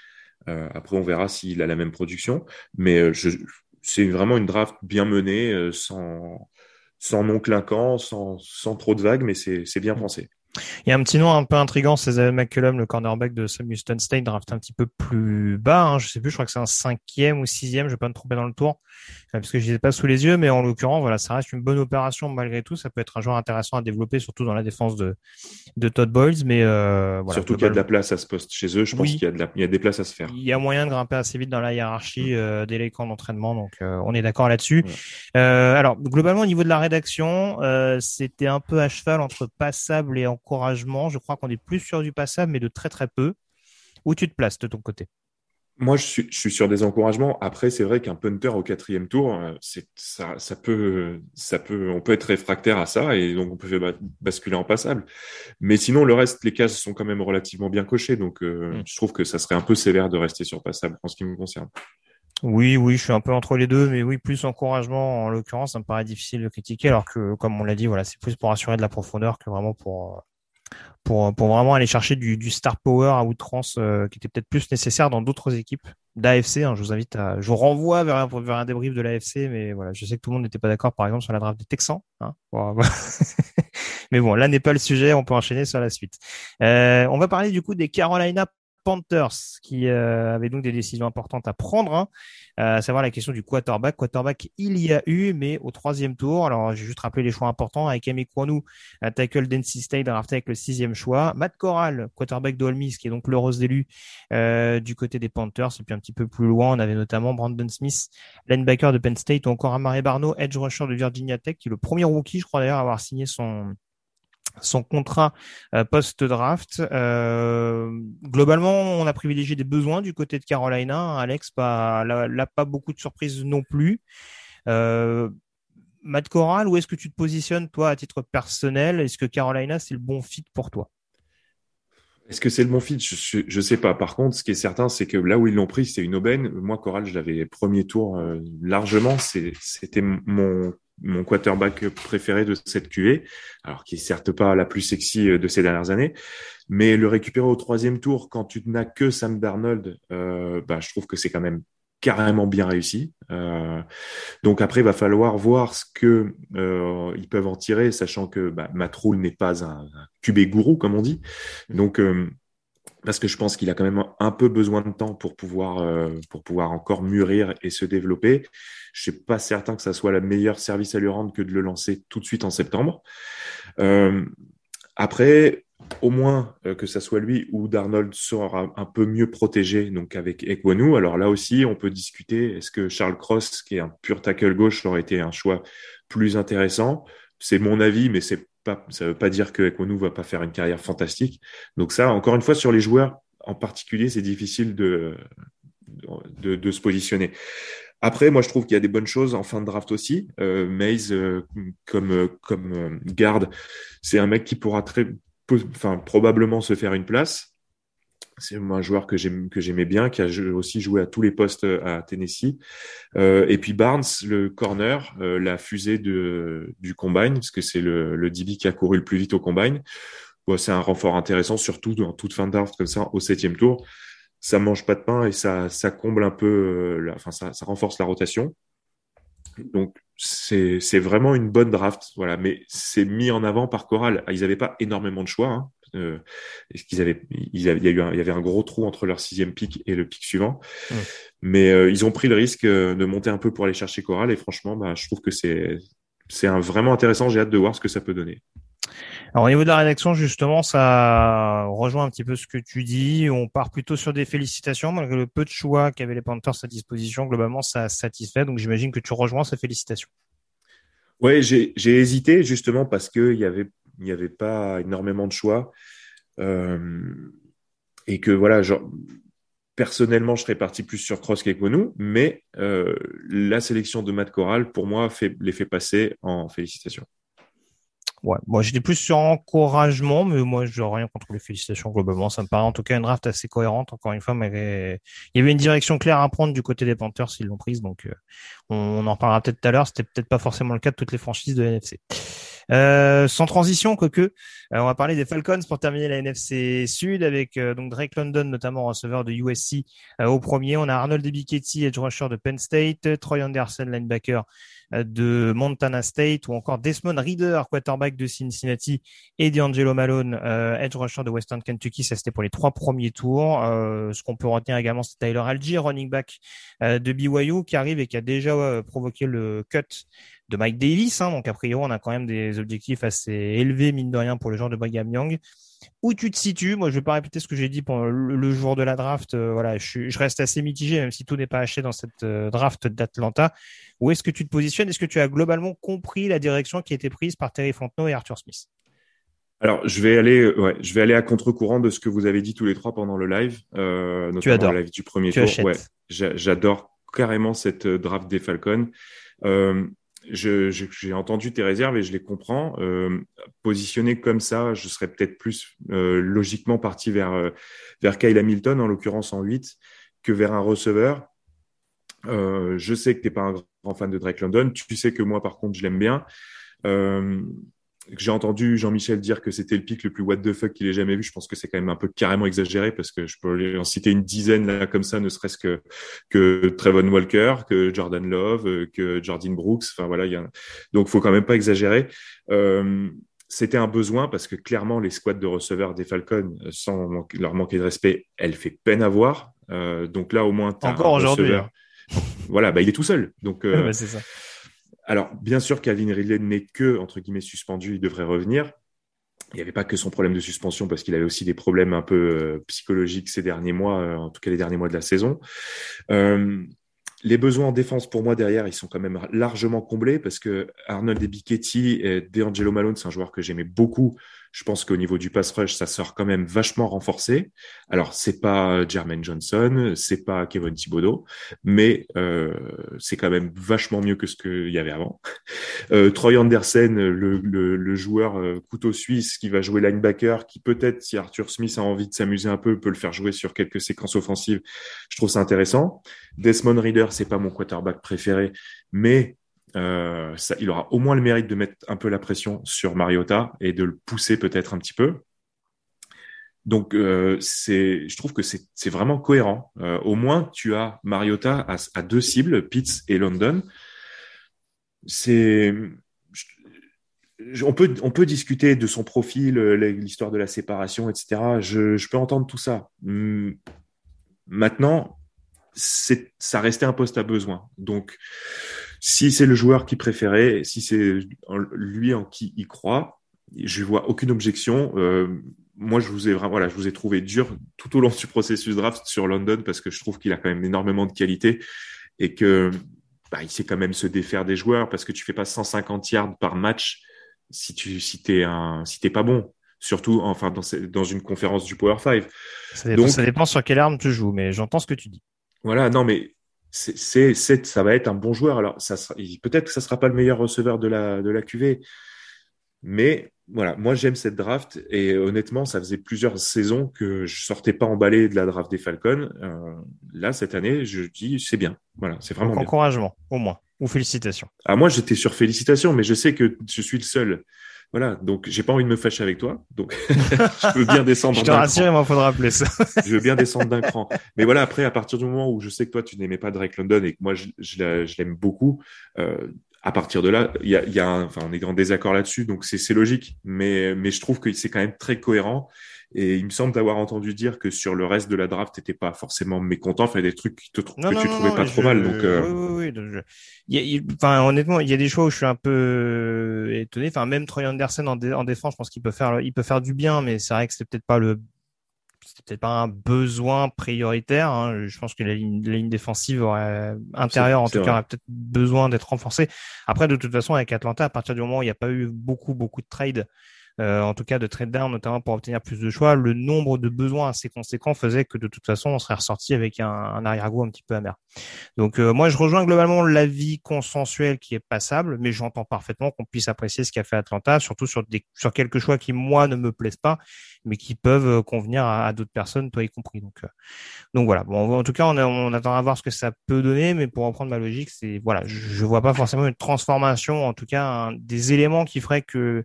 Euh, après on verra s'il a la même production, mais euh, c'est vraiment une draft bien menée euh, sans sans nom clinquant, sans sans trop de vagues, mais c'est c'est bien pensé. Il y a un petit nom un peu intrigant, c'est McCullum, le cornerback de Sam Houston State, draft un petit peu plus bas. Hein, je sais plus, je crois que c'est un cinquième ou sixième, je vais pas me tromper dans le tour, parce que je ai pas sous les yeux, mais en l'occurrence, voilà, ça reste une bonne opération malgré tout. Ça peut être un joueur intéressant à développer, surtout dans la défense de, de Todd Boyles, mais euh, voilà, surtout qu'il y a de la place à ce poste chez eux. Je pense qu'il y a de la, il y a des places à se faire. Il y a moyen de grimper assez vite dans la hiérarchie mm. euh, des camps d'entraînement, donc euh, on est d'accord là-dessus. Euh, alors globalement, au niveau de la rédaction, euh, c'était un peu à cheval entre passable et encouragement. Je crois qu'on est plus sur du passable, mais de très très peu. Où tu te places de ton côté? Moi, je suis, je suis sur des encouragements. Après, c'est vrai qu'un punter au quatrième tour, euh, ça, ça peut, ça peut, on peut être réfractaire à ça et donc on peut faire basculer en passable. Mais sinon, le reste, les cases sont quand même relativement bien cochées. Donc, euh, mm. je trouve que ça serait un peu sévère de rester sur passable en ce qui me concerne. Oui, oui, je suis un peu entre les deux, mais oui, plus encouragement en l'occurrence, ça me paraît difficile de critiquer, alors que, comme on l'a dit, voilà, c'est plus pour assurer de la profondeur que vraiment pour pour, pour vraiment aller chercher du, du star power à outrance euh, qui était peut-être plus nécessaire dans d'autres équipes d'AFC. Hein, je vous invite à, je vous renvoie vers, vers un débrief de l'AFC, mais voilà, je sais que tout le monde n'était pas d'accord, par exemple, sur la draft des Texans. Hein, *laughs* mais bon, là n'est pas le sujet. On peut enchaîner sur la suite. Euh, on va parler du coup des Carolina Panthers qui euh, donc des décisions importantes à prendre, hein, euh, à savoir la question du quarterback. Quarterback, il y a eu, mais au troisième tour. Alors, j'ai juste rappelé les choix importants avec Amy Kwanu, un tackle d'NC State drafté avec le sixième choix. Matt Corral, quarterback d'Olmis, qui est donc l'heureuse d'élu euh, du côté des Panthers. Et puis un petit peu plus loin, on avait notamment Brandon Smith, linebacker de Penn State, ou encore Amari Barno, edge rusher de Virginia Tech, qui est le premier rookie, je crois d'ailleurs, à avoir signé son son contrat euh, post-draft. Euh, globalement, on a privilégié des besoins du côté de Carolina. Alex, pas, là, pas beaucoup de surprises non plus. Euh, Matt Corral, où est-ce que tu te positionnes, toi, à titre personnel? Est-ce que Carolina, c'est le bon fit pour toi? Est-ce que c'est le bon fit? Je ne sais pas. Par contre, ce qui est certain, c'est que là où ils l'ont pris, c'est une aubaine. Moi, Corral, je l'avais premier tour largement. C'était mon mon quarterback préféré de cette QV, alors qui est certes pas la plus sexy euh, de ces dernières années, mais le récupérer au troisième tour quand tu n'as que Sam Darnold, euh, bah, je trouve que c'est quand même carrément bien réussi. Euh, donc après, il va falloir voir ce que euh, ils peuvent en tirer, sachant que bah, Matroul n'est pas un, un QB gourou comme on dit. Donc euh, parce que je pense qu'il a quand même un peu besoin de temps pour pouvoir euh, pour pouvoir encore mûrir et se développer. Je suis pas certain que ça soit la meilleure service à lui rendre que de le lancer tout de suite en septembre. Euh, après, au moins euh, que ça soit lui ou Darnold sera un peu mieux protégé donc avec Ekwonu. Alors là aussi, on peut discuter est-ce que Charles Cross, qui est un pur tackle gauche, aurait été un choix plus intéressant? C'est mon avis, mais c'est pas, ça veut pas dire que Ekwonu va pas faire une carrière fantastique. Donc ça, encore une fois, sur les joueurs en particulier, c'est difficile de, de, de, se positionner. Après, moi, je trouve qu'il y a des bonnes choses en fin de draft aussi. Euh, Maze, euh, comme, comme euh, garde, c'est un mec qui pourra très, enfin, probablement se faire une place. C'est un joueur que j'aimais bien, qui a aussi joué à tous les postes euh, à Tennessee. Euh, et puis Barnes, le corner, euh, la fusée du combine, parce que c'est le, le DB qui a couru le plus vite au combine. Bon, c'est un renfort intéressant, surtout dans toute fin de draft comme ça, au septième tour. ça mange pas de pain et ça, comble un peu, enfin, ça, renforce la rotation. Donc, c'est vraiment une bonne draft, voilà. Mais c'est mis en avant par Coral. Ils n'avaient pas énormément de choix. Hein. Euh, qu'ils avaient, il y a eu un, il y avait un gros trou entre leur sixième pic et le pic suivant. Mais euh, ils ont pris le risque euh, de monter un peu pour aller chercher Coral. Et franchement, bah, je trouve que c'est c'est vraiment intéressant. J'ai hâte de voir ce que ça peut donner. Alors au niveau de la rédaction, justement, ça rejoint un petit peu ce que tu dis. On part plutôt sur des félicitations, malgré le peu de choix qu'avaient les Panthers à disposition. Globalement, ça satisfait. Donc j'imagine que tu rejoins ces félicitations. Ouais, j'ai hésité justement parce qu'il n'y avait, il y avait pas énormément de choix. Euh, et que voilà, personnellement, je serais parti plus sur Cross qu'Equonu, mais euh, la sélection de Matt Corral, pour moi, fait, les fait passer en félicitations. Ouais, moi j'étais plus sur encouragement, mais moi je rien contre les félicitations globalement. Ça me paraît en tout cas une draft assez cohérente. Encore une fois, il y avait une direction claire à prendre du côté des Panthers s'ils l'ont prise, donc euh, on, en reparlera peut-être tout à l'heure. C'était peut-être pas forcément le cas de toutes les franchises de NFC. Euh, sans transition, quoique, euh, on va parler des Falcons pour terminer la NFC Sud avec euh, donc Drake London, notamment receveur de USC au premier. On a Arnold Ebiketti, edge rusher de Penn State, Troy Anderson, linebacker de Montana State, ou encore Desmond Reader, quarterback de Cincinnati, et D'Angelo Malone, edge rusher de Western Kentucky. Ça, c'était pour les trois premiers tours. ce qu'on peut retenir également, c'est Tyler Algier, running back de BYU, qui arrive et qui a déjà provoqué le cut de Mike Davis. Hein, donc, a priori, on a quand même des objectifs assez élevés, mine de rien, pour le genre de Brigham Young. Où tu te situes? Moi, je vais pas répéter ce que j'ai dit pendant le, jour de la draft. Euh, voilà, je, reste assez mitigé, même si tout n'est pas acheté dans cette euh, draft d'Atlanta. Où est-ce que tu te positionnes? Est-ce que tu as globalement compris la direction qui a été prise par Terry Fontenot et Arthur Smith? Alors, je vais aller, ouais, je vais aller à contre-courant de ce que vous avez dit tous les trois pendant le live, euh, notamment tu adores. le live du premier tour. Ouais, j'adore carrément cette draft des Falcons. Euh, j'ai entendu tes réserves et je les comprends. Euh, positionné comme ça, je serais peut-être plus euh, logiquement parti vers, euh, vers Kyle Hamilton, en l'occurrence en 8, que vers un receveur. Euh, je sais que tu n'es pas un grand fan de Drake London. Tu sais que moi, par contre, je l'aime bien. J'ai entendu Jean-Michel dire que c'était le pic le plus what the fuck qu'il ait jamais vu. Je pense que c'est quand même un peu carrément exagéré parce que je peux en citer une dizaine là comme ça, ne serait-ce que que Trevon Walker, que Jordan Love, euh, que Jordan Brooks. Enfin voilà, il y a donc faut quand même pas exagérer. Euh, c'était un besoin parce que clairement les squads de receveurs des Falcons, euh, sans leur manquer de respect, elle fait peine à voir. Euh, donc là au moins encore aujourd'hui. Hein. Voilà, bah il est tout seul. Donc euh, *laughs* bah, c'est ça. Alors, bien sûr, Calvin Ridley n'est que, entre guillemets, suspendu, il devrait revenir. Il n'y avait pas que son problème de suspension parce qu'il avait aussi des problèmes un peu euh, psychologiques ces derniers mois, euh, en tout cas les derniers mois de la saison. Euh, les besoins en défense pour moi derrière, ils sont quand même largement comblés parce que Arnold Ebiketti et DeAngelo Malone, c'est un joueur que j'aimais beaucoup je pense qu'au niveau du pass rush, ça sort quand même vachement renforcé. Alors, c'est pas Jermaine Johnson, c'est pas Kevin Thibodeau, mais euh, c'est quand même vachement mieux que ce qu'il y avait avant. *laughs* Euh, Troy Andersen, le, le, le joueur euh, couteau suisse qui va jouer linebacker, qui peut-être, si Arthur Smith a envie de s'amuser un peu, peut le faire jouer sur quelques séquences offensives. Je trouve ça intéressant. Desmond Reader, c'est pas mon quarterback préféré, mais euh, il aura au moins le mérite de mettre un peu la pression sur Mariota et de le pousser peut-être un petit peu. Donc, euh, je trouve que c'est vraiment cohérent. Euh, au moins, tu as Mariota à, deux cibles, Pitts et London. On peut, discuter de son profil, l'histoire de la séparation, etc. Je, je peux entendre tout ça. Maintenant, ça restait un poste à besoin. Donc, si c'est le joueur qui préférait, si c'est lui en qui il croit, je vois aucune objection. Euh, moi, je vous ai vraiment, voilà, je vous ai trouvé dur tout au long du processus draft sur London parce que je trouve qu'il a quand même énormément de qualité et que bah, il sait quand même se défaire des joueurs parce que tu fais pas 150 yards par match si tu si t'es un si t'es pas bon surtout enfin dans, dans une conférence du Power 5. Ça dépend, Donc, ça dépend sur quelle arme tu joues, mais j'entends ce que tu dis. Voilà, non mais c'est, ça va être un bon joueur. Alors, ça peut-être que ça sera pas le meilleur receveur de la, de la QV, mais voilà, moi j'aime cette draft et honnêtement, ça faisait plusieurs saisons que je sortais pas emballé de la draft des Falcons. Euh, là, cette année, je dis c'est bien. Voilà, c'est vraiment Donc, encouragement, au moins, ou félicitations. Ah moi, j'étais sur félicitations, mais je sais que je suis le seul. Voilà, donc j'ai pas envie de me fâcher avec toi, donc *laughs* je veux bien descendre. *laughs* je te rassure, il m'en faudra plus. *laughs* je veux bien descendre d'un cran. Mais voilà, après, à partir du moment où je sais que toi, tu n'aimais pas Drake London et que moi, je, je l'aime beaucoup, euh, à partir de là, il y a, y a un, enfin, on est en désaccord là-dessus, donc c'est logique. Mais, mais je trouve que c'est quand même très cohérent. Et il me semble d'avoir entendu dire que sur le reste de la draft, t'étais pas forcément mécontent. Enfin, des trucs que, tu trouvais pas trop mal. Donc, euh... oui, oui, oui. enfin, honnêtement, il y a des choix où je suis un peu euh, étonné. Enfin, même Troy Anderson en, en défense, je pense qu'il peut faire, il peut faire du bien, mais c'est vrai que c'est peut-être pas le, c'est peut-être pas un besoin prioritaire. Hein. Je pense que la ligne, la ligne défensive aurait, intérieure, en tout cas, aurait peut-être besoin d'être renforcée. Après, de toute façon, avec Atlanta, à partir du moment où il n'y a pas eu beaucoup, beaucoup de trades en tout cas de trade down, notamment pour obtenir plus de choix, le nombre de besoins assez conséquents faisait que de toute façon, on serait ressorti avec un, un arrière-goût un petit peu amer. Donc euh, moi, je rejoins globalement l'avis consensuel qui est passable, mais j'entends parfaitement qu'on puisse apprécier ce qu'a fait Atlanta, surtout sur, des, sur quelques choix qui, moi, ne me plaisent pas, mais qui peuvent euh, convenir à, d'autres personnes, toi y compris. Donc, donc voilà. Bon, en tout cas, on, on attend à voir ce que ça peut donner, mais pour reprendre ma logique, c'est voilà, je, je vois pas forcément une transformation, en tout cas des éléments qui feraient que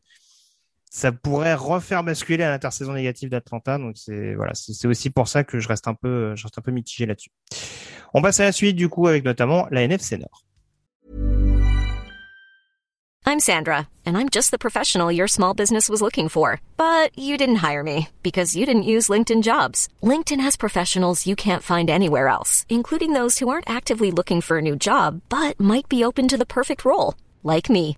ça pourrait refaire basculer à l'intersaison négative d'Atlanta. Donc c'est voilà, c'est aussi pour ça que je reste un peu, je reste un peu mitigé là-dessus. On passe à la suite du coup avec notamment la NFC Nord. I'm Sandra, and I'm just the professional your small business was looking for. But you didn't hire me because you didn't use LinkedIn Jobs. LinkedIn has professionals you can't find anywhere else, including those who aren't actively looking for a new job but might be open to the perfect role, like me.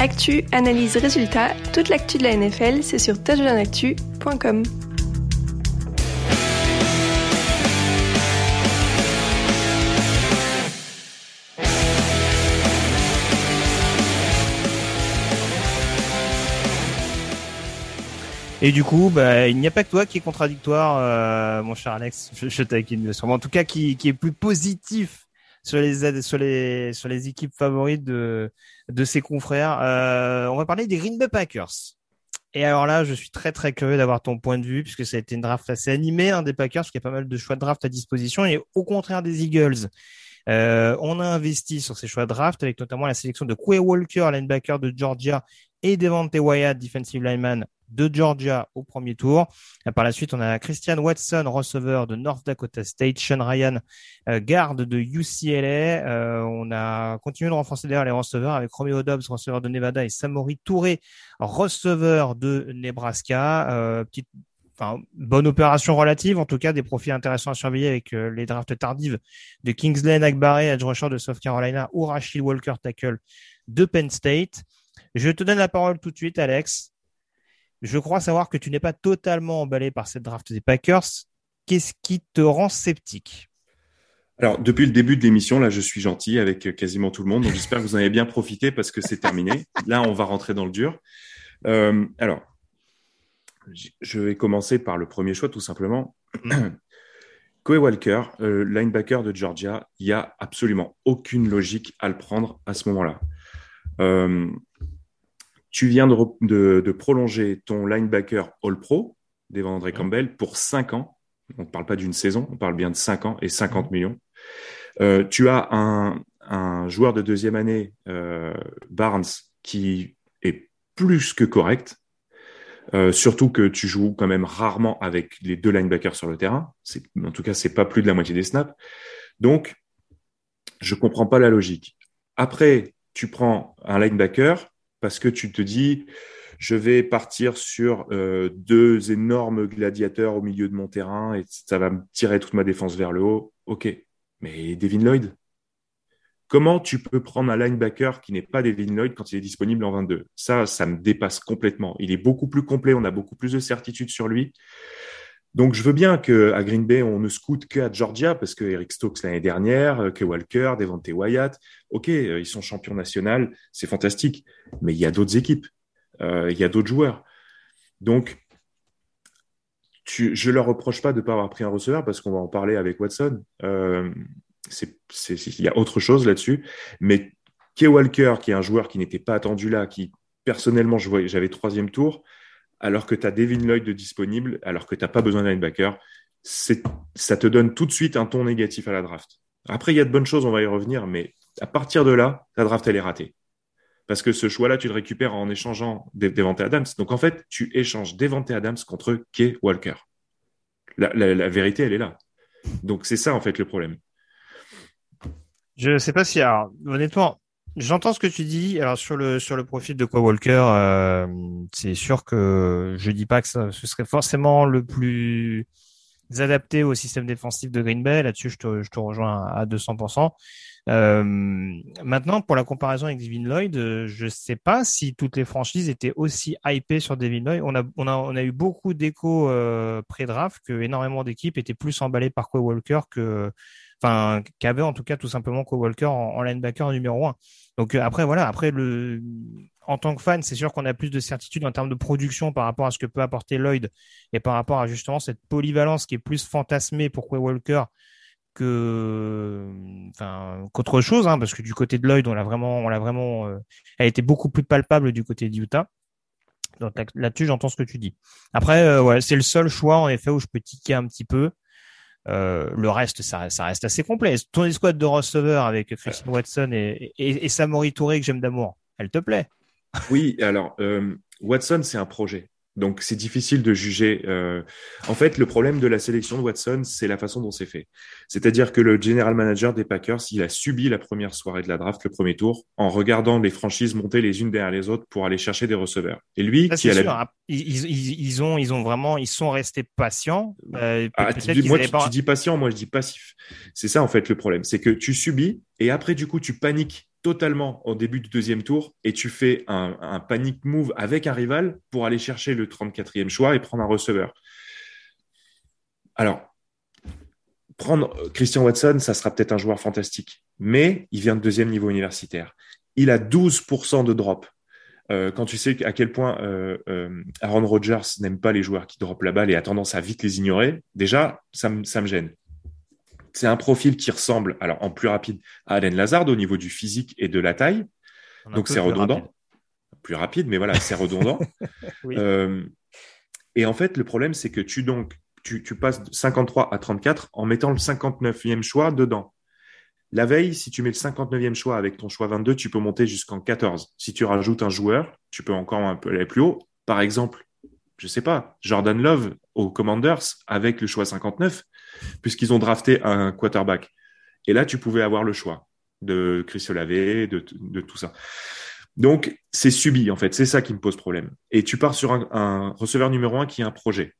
Actu, analyse, résultat, toute l'actu de la NFL, c'est sur touchdownactu.com. Et du coup, bah, il n'y a pas que toi qui est contradictoire, euh, mon cher Alex. Je, je taquine bien sûr. En tout cas, qui, est plus positif sur les sur les sur les équipes favorites de de ses confrères. Euh, on va parler des Green Bay Packers. Et alors là, je suis très très curieux d'avoir ton point de vue puisque ça a été une draft assez animée hein, des Packers, parce qu'il y a pas mal de choix de draft à disposition. Et au contraire des Eagles, euh, on a investi sur ces choix de draft avec notamment la sélection de Quay Walker, linebacker de Georgia, et Devante Wyatt, defensive lineman de Georgia au premier tour. Et par la suite, on a Christian Watson, receveur de North Dakota State, Sean Ryan, euh, garde de UCLA. Euh, on a continué de renforcer d'ailleurs les receveurs avec Romeo Dobbs, receveur de Nevada, et Samori Touré, receveur de Nebraska. Euh, petite Enfin, bonne opération relative, en tout cas des profils intéressants à surveiller avec euh, les drafts tardives de Kingsley Akbare, edge rusher de South Carolina, ou Rachel Walker, tackle de Penn State. Je te donne la parole tout de suite, Alex. Je crois savoir que tu n'es pas totalement emballé par cette draft des Packers. Qu'est-ce qui te rend sceptique? Alors, depuis le début de l'émission, là, je suis gentil avec quasiment tout le monde. J'espère que vous en avez bien profité parce que c'est terminé. là, on va rentrer dans le dur. Euh, alors, je vais commencer par le premier choix, tout simplement. *clears throat* Koe Walker, euh, linebacker de Georgia, il n'y a absolument aucune logique à le prendre à ce moment-là. Euh, tu viens de, de, prolonger ton linebacker All-Pro, Devandre Campbell, pour 5 ans. On ne parle pas d'une saison, on parle bien de 5 ans et 50 millions. Euh, tu as un, un, joueur de deuxième année, euh, Barnes, qui est plus que correct. Euh, surtout que tu joues quand même rarement avec les deux linebackers sur le terrain. En tout cas, c'est pas plus de la moitié des snaps. Donc, je comprends pas la logique. Après, tu prends un linebacker parce que tu te dis, je vais partir sur euh, deux énormes gladiateurs au milieu de mon terrain et ça va me tirer toute ma défense vers le haut. Ok, mais Devin Lloyd, comment tu peux prendre un linebacker qui n'est pas Devin Lloyd quand il est disponible en 22 Ça, ça me dépasse complètement. Il est beaucoup plus complet, on a beaucoup plus de certitude sur lui. Donc, je veux bien qu'à Green Bay, on ne scoute qu'à Georgia, parce que Eric Stokes l'année dernière, euh, que Walker, Devante Wyatt, OK, euh, ils sont champions nationaux, c'est fantastique. Mais il y a d'autres équipes, euh, il y a d'autres joueurs. Donc, je leur reproche pas de ne pas avoir pris un receveur, parce qu'on va en parler avec Watson. Euh, il y a autre chose là-dessus. Mais Kay Walker, qui est un joueur qui n'était pas attendu là, qui personnellement, j'avais troisième tour, alors que tu as Devin Lloyd de disponible, alors que tu n'as pas besoin d'un linebacker, ça te donne tout de suite un ton négatif à la draft. Après, il y a de bonnes choses, on va y revenir, mais à partir de là, ta draft, elle est ratée. Parce que ce choix-là, tu le récupères en échangeant Devante Adams. Donc en fait, tu échanges Devante Adams contre Kay Walker. La, vérité, elle est là. Donc c'est ça, en fait, le problème. Je ne sais pas si, alors, honnêtement, J'entends ce que tu dis. Alors sur le sur le profil de Quoi Walker, euh, c'est sûr que je dis pas que ce serait forcément le plus adapté au système défensif de Green Bay. Là-dessus, je te, je te rejoins à 200%. Euh, maintenant, pour la comparaison avec Devin Lloyd, euh, je sais pas si toutes les franchises étaient aussi hypées sur Devin Lloyd. On a on a on a eu beaucoup d'échos euh, pré-draft que énormément d'équipes étaient plus emballées par Quoi Walker que enfin qu'avait en tout cas tout simplement Walker en, en linebacker numéro un. Donc euh, après voilà, après le en tant que fan, c'est sûr qu'on a plus de certitude en termes de production par rapport à ce que peut apporter Lloyd et par rapport à justement cette polyvalence qui est plus fantasmée pour Quay Walker que enfin qu'autre chose hein, parce que du côté de Lloyd on l'a vraiment on l'a vraiment euh, elle était beaucoup plus palpable du côté d'Utah. Donc là-dessus j'entends ce que tu dis. Après euh, ouais c'est le seul choix en effet où je peux tiquer un petit peu euh, le reste, ça, ça, reste assez complet. Ton escouade de receveurs avec Christian Watson et, et, et Samori Touré que j'aime d'amour, elle te plaît? Oui, alors euh, Watson, c'est un projet. Donc c'est difficile de juger. Euh... En fait, le problème de la sélection de Watson, c'est la façon dont c'est fait. C'est-à-dire que le general manager des Packers, il a subi la première soirée de la draft, le premier tour, en regardant les franchises monter les unes derrière les autres pour aller chercher des receveurs. Et lui, qui a sûr, la... ils, ils, ils, ont, ils ont vraiment, ils sont restés patients. Euh, ah, tu, dis, moi, tu, pas... tu dis patient, moi je dis passif. C'est ça en fait le problème, c'est que tu subis et après du coup tu paniques totalement au début du deuxième tour et tu fais un, panic move avec un rival pour aller chercher le 34e choix et prendre un receveur. Alors, prendre Christian Watson, ça sera peut-être un joueur fantastique, mais il vient de deuxième niveau universitaire. Il a 12% de drop. Euh, quand tu sais à quel point euh, euh, Aaron Rodgers n'aime pas les joueurs qui dropent la balle et a tendance à vite les ignorer, déjà, ça me gêne. C'est un profil qui ressemble, alors en plus rapide, à Allen Lazard au niveau du physique et de la taille. Donc c'est redondant. Plus rapide, mais voilà, c'est redondant. *laughs* euh, et en fait, le problème, c'est que tu donc tu, tu, passes de 53 à 34 en mettant le 59e choix dedans. La veille, si tu mets le 59e choix avec ton choix 22, tu peux monter jusqu'en 14. Si tu rajoutes un joueur, tu peux encore un peu aller plus haut. Par exemple, je sais pas, Jordan Love aux Commanders avec le choix 59, puisqu'ils ont drafté un quarterback. Et là, tu pouvais avoir le choix de Chris Olave, de, tout ça. Donc, c'est subi, en fait. C'est ça qui me pose problème. Et tu pars sur un, receveur numéro un qui a un projet.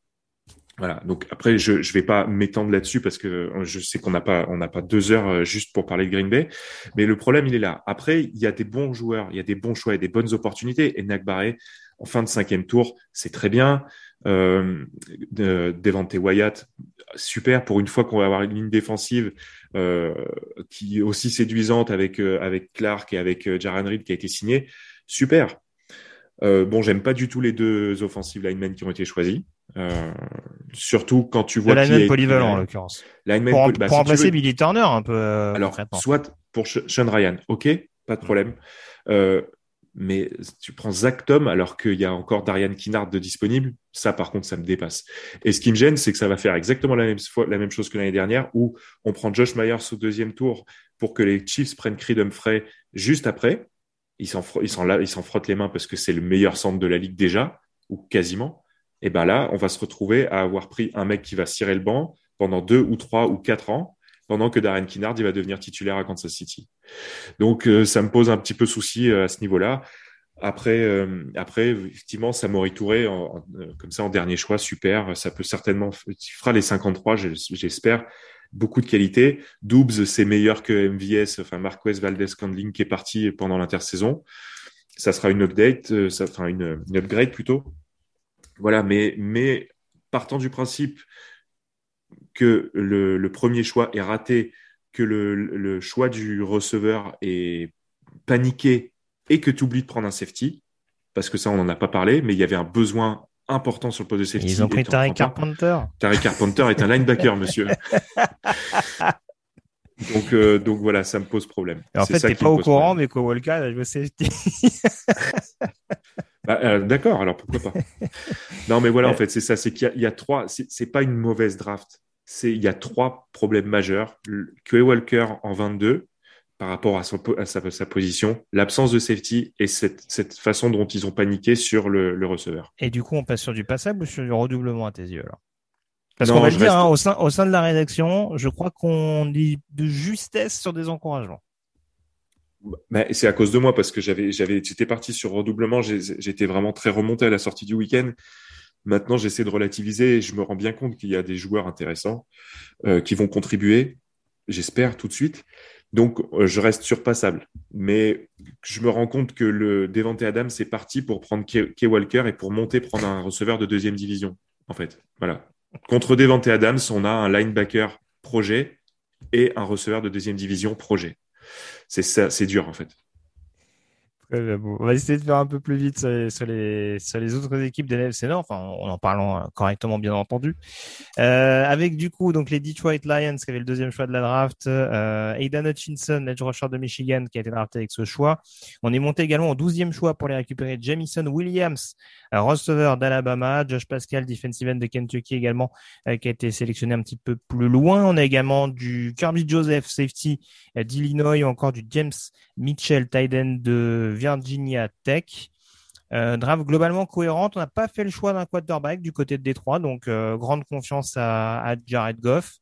Voilà. Donc après, je ne vais pas m'étendre là-dessus parce que je sais qu'on n'a pas pas deux heures euh, juste pour parler de Green Bay, mais le problème il est là. Après, il y a des bons joueurs, il y a des bons choix et des bonnes opportunités. Et Nagbaré, en fin de cinquième tour, c'est très bien. Euh, de, Devante Wyatt, super pour une fois qu'on va avoir une ligne défensive euh, qui est aussi séduisante avec euh, avec Clark et avec euh, Jaran Reed qui a été signé, super. Euh, bon, j'aime pas du tout les deux offensive linemen qui ont été choisis. Euh, surtout quand tu vois. Le lineman polyvalent en l'occurrence. Pour, bah, pour si remplacer Billy Turner un peu. Alors, soit pour Sean Ryan, ok, pas de problème. Euh, mais tu prends Zach Tom alors qu'il y a encore Darian Kinnard de disponible, ça par contre ça me dépasse. Et ce qui me gêne, c'est que ça va faire exactement la même, chose que l'année dernière où on prend Josh Myers au deuxième tour pour que les Chiefs prennent Creed Humphrey juste après. Ils s'en frottent les mains parce que c'est le meilleur centre de la ligue déjà, ou quasiment. Et ben là, on va se retrouver à avoir pris un mec qui va cirer le banc pendant deux ou trois ou quatre ans pendant que Darren Kinnard il va devenir titulaire à Kansas City. Donc euh, ça me pose un petit peu souci euh, à ce niveau-là. Après, euh, après, effectivement, Samori Touré, en, comme ça, en dernier choix, super. Ça peut certainement, il fera les 53, j'espère. Beaucoup de qualité. Doubs, c'est meilleur que MVS, enfin, Marquez Valdez Candling qui est parti pendant l'intersaison. Ça sera une update, ça, enfin, une, une upgrade plutôt. Voilà, mais, mais partant du principe que le, le premier choix est raté, que le, le, choix du receveur est paniqué et que tu oublies de prendre un safety, parce que ça, on n'en a pas parlé, mais il y avait un besoin important sur le poste de safety. Ils ont pris Tariq Carpenter. Tariq Carpenter est un *laughs* linebacker, monsieur. *laughs* Donc, euh, donc voilà, ça me pose problème. en fait, t'es pas au courant, mais Kowalka a joué safety. *laughs* bah, euh, D'accord, alors pourquoi pas. non, mais voilà, en fait, c'est ça, c'est qu'il y, y, a trois. C'est pas une mauvaise draft. C'est il y a trois problèmes majeurs. Quay Walker en 22 par rapport à, son, à sa, sa, position, l'absence de safety et cette, cette, façon dont ils ont paniqué sur le, le, receveur. Et du coup, on passe sur du passable ou sur du redoublement à tes yeux alors? Parce qu'on va le dire, reste... hein, au, sein, au sein de la rédaction, je crois qu'on dit de justesse sur des encouragements. Bah, c'est à cause de moi parce que j'avais, j'avais, j'étais parti sur redoublement. J'étais vraiment très remonté à la sortie du week-end. Maintenant, j'essaie de relativiser et je me rends bien compte qu'il y a des joueurs intéressants euh, qui vont contribuer. J'espère tout de suite. Donc, euh, je reste surpassable. Mais je me rends compte que le Devante Adams c'est parti pour prendre Kay, Walker et pour monter prendre un receveur de deuxième division, en fait. Voilà. Contre Devante Adams, on a un linebacker projet et un receveur de deuxième division projet. C'est ça, c'est dur, en fait. On va essayer de faire un peu plus vite sur les, autres équipes l'AFC Nord, enfin, en en parlant correctement, bien entendu. Euh, avec du coup, donc les Detroit Lions qui avaient le deuxième choix de la draft, euh, Aidan Hutchinson, edge rusher de Michigan, qui a été drafté avec ce choix. On est monté également au douzième choix pour les récupérer Jamison Williams, receveur d'Alabama, Josh Pascal, defensive end de Kentucky également, euh, qui a été sélectionné un petit peu plus loin. On a également du Kirby Joseph, safety d'Illinois, ou encore du James Mitchell, tight end de Virginia Tech. Euh, draft globalement cohérente. On n'a pas fait le choix d'un quarterback du côté de Détroit, donc euh, grande confiance à, Jared Goff.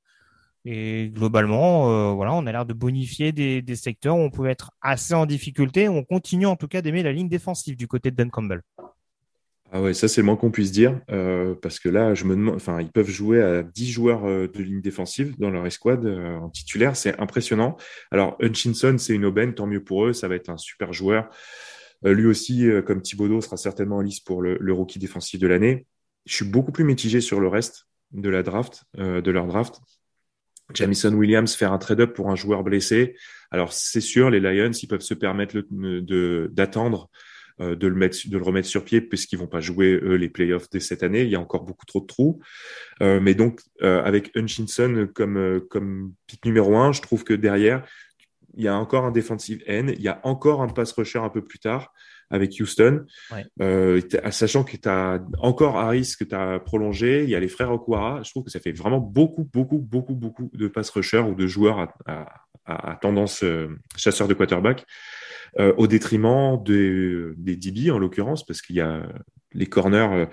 Et globalement, euh, on a l'air de bonifier des, des, secteurs où on pouvait être assez en difficulté. On continue en tout cas d'aimer la ligne défensive du côté de Dan Campbell. Ah ouais, ça c'est le moins qu'on puisse dire, euh, parce que là, je me demande, enfin, ils peuvent jouer à 10 joueurs euh, de ligne défensive dans leur escouade euh, en titulaire, c'est impressionnant. Alors Hutchinson, c'est une aubaine, tant mieux pour eux, ça va être un super joueur. Euh, lui aussi, euh, comme Thibodeau, sera certainement en lice pour le, le rookie défensif de l'année. Je suis beaucoup plus mitigé sur le reste de la draft, de leur draft. Jamison Williams faire un trade-up pour un joueur blessé. Alors c'est sûr, les Lions, ils peuvent se permettre d'attendre de le mettre, de le remettre sur pied puisqu'ils vont pas jouer eux les playoffs dès cette année. Il y a encore beaucoup trop de trous. Euh, mais donc euh, avec Hutchinson comme comme pick numéro un, je trouve que derrière il y a encore un defensive end, il y a encore un pass rusher un peu plus tard avec Houston, ouais. euh, sachant que tu as encore Harris que tu as prolongé, il y a les frères Okuara, je trouve que ça fait vraiment beaucoup, beaucoup, beaucoup, beaucoup de pass rushers ou de joueurs à, à, à tendance euh, chasseur de quarterback euh, au détriment des, des DB en l'occurrence, parce qu'il y a les corners. Euh,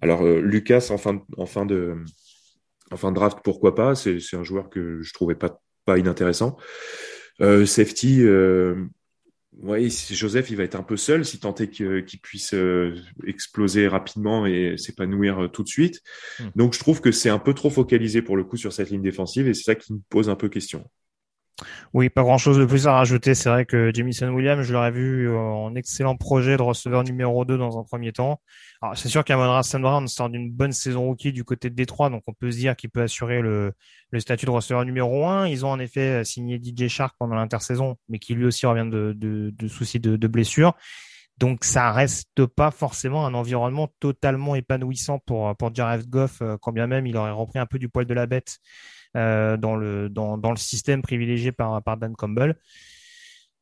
alors euh, Lucas en fin de, en fin de en fin de draft, pourquoi pas C'est un joueur que je trouvais pas pas inintéressant. Safety, ouais, Joseph, il va être un peu seul si tant est qu'il puisse exploser rapidement et s'épanouir tout de suite. Hmm. Mm. Donc je trouve que c'est un peu trop focalisé pour le coup sur cette ligne défensive et c'est ça qui me pose un peu question. Oui, pas grand chose de plus à rajouter. C'est vrai que Jamison Williams, je l'aurais vu en excellent projet de receveur numéro 2 dans un premier temps. Alors, c'est sûr qu'Amon Rastan Brown sort d'une bonne saison rookie du côté de Détroit, donc on peut se dire qu'il peut assurer le, statut de receveur numéro 1. Ils ont en effet signé DJ Shark pendant l'intersaison, mais qui lui aussi revient de, de, de soucis de, de blessure. Donc ça reste pas forcément un environnement totalement épanouissant pour pour Jared Goff, quand bien même il aurait repris un peu du poil de la bête euh, dans le dans, dans le système privilégié par par Dan Campbell.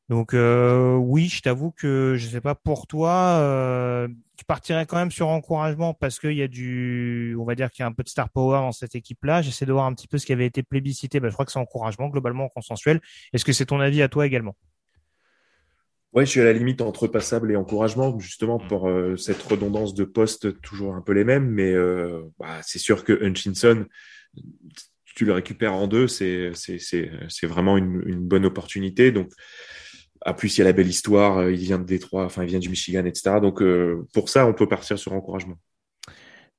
Donc euh, oui, je t'avoue que je sais pas pour toi, euh, tu partirais quand même sur encouragement parce qu'il y a du, on va dire qu'il y a un peu de star power dans cette équipe-là. J'essaie de voir un petit peu ce qui avait été plébiscité. Ben, je crois que c'est encouragement globalement consensuel. Est-ce que c'est ton avis à toi également? Ouais, je suis à la limite entre passable et encouragement, justement pour euh, cette redondance de postes toujours un peu les mêmes. Mais euh, bah, c'est sûr que Hutchinson, tu le récupères en deux, c'est vraiment une, bonne opportunité. Donc à plus, il y a la belle histoire. Il vient de Détroit, enfin, il vient du Michigan, etc. Donc, pour ça, on peut partir sur encouragement.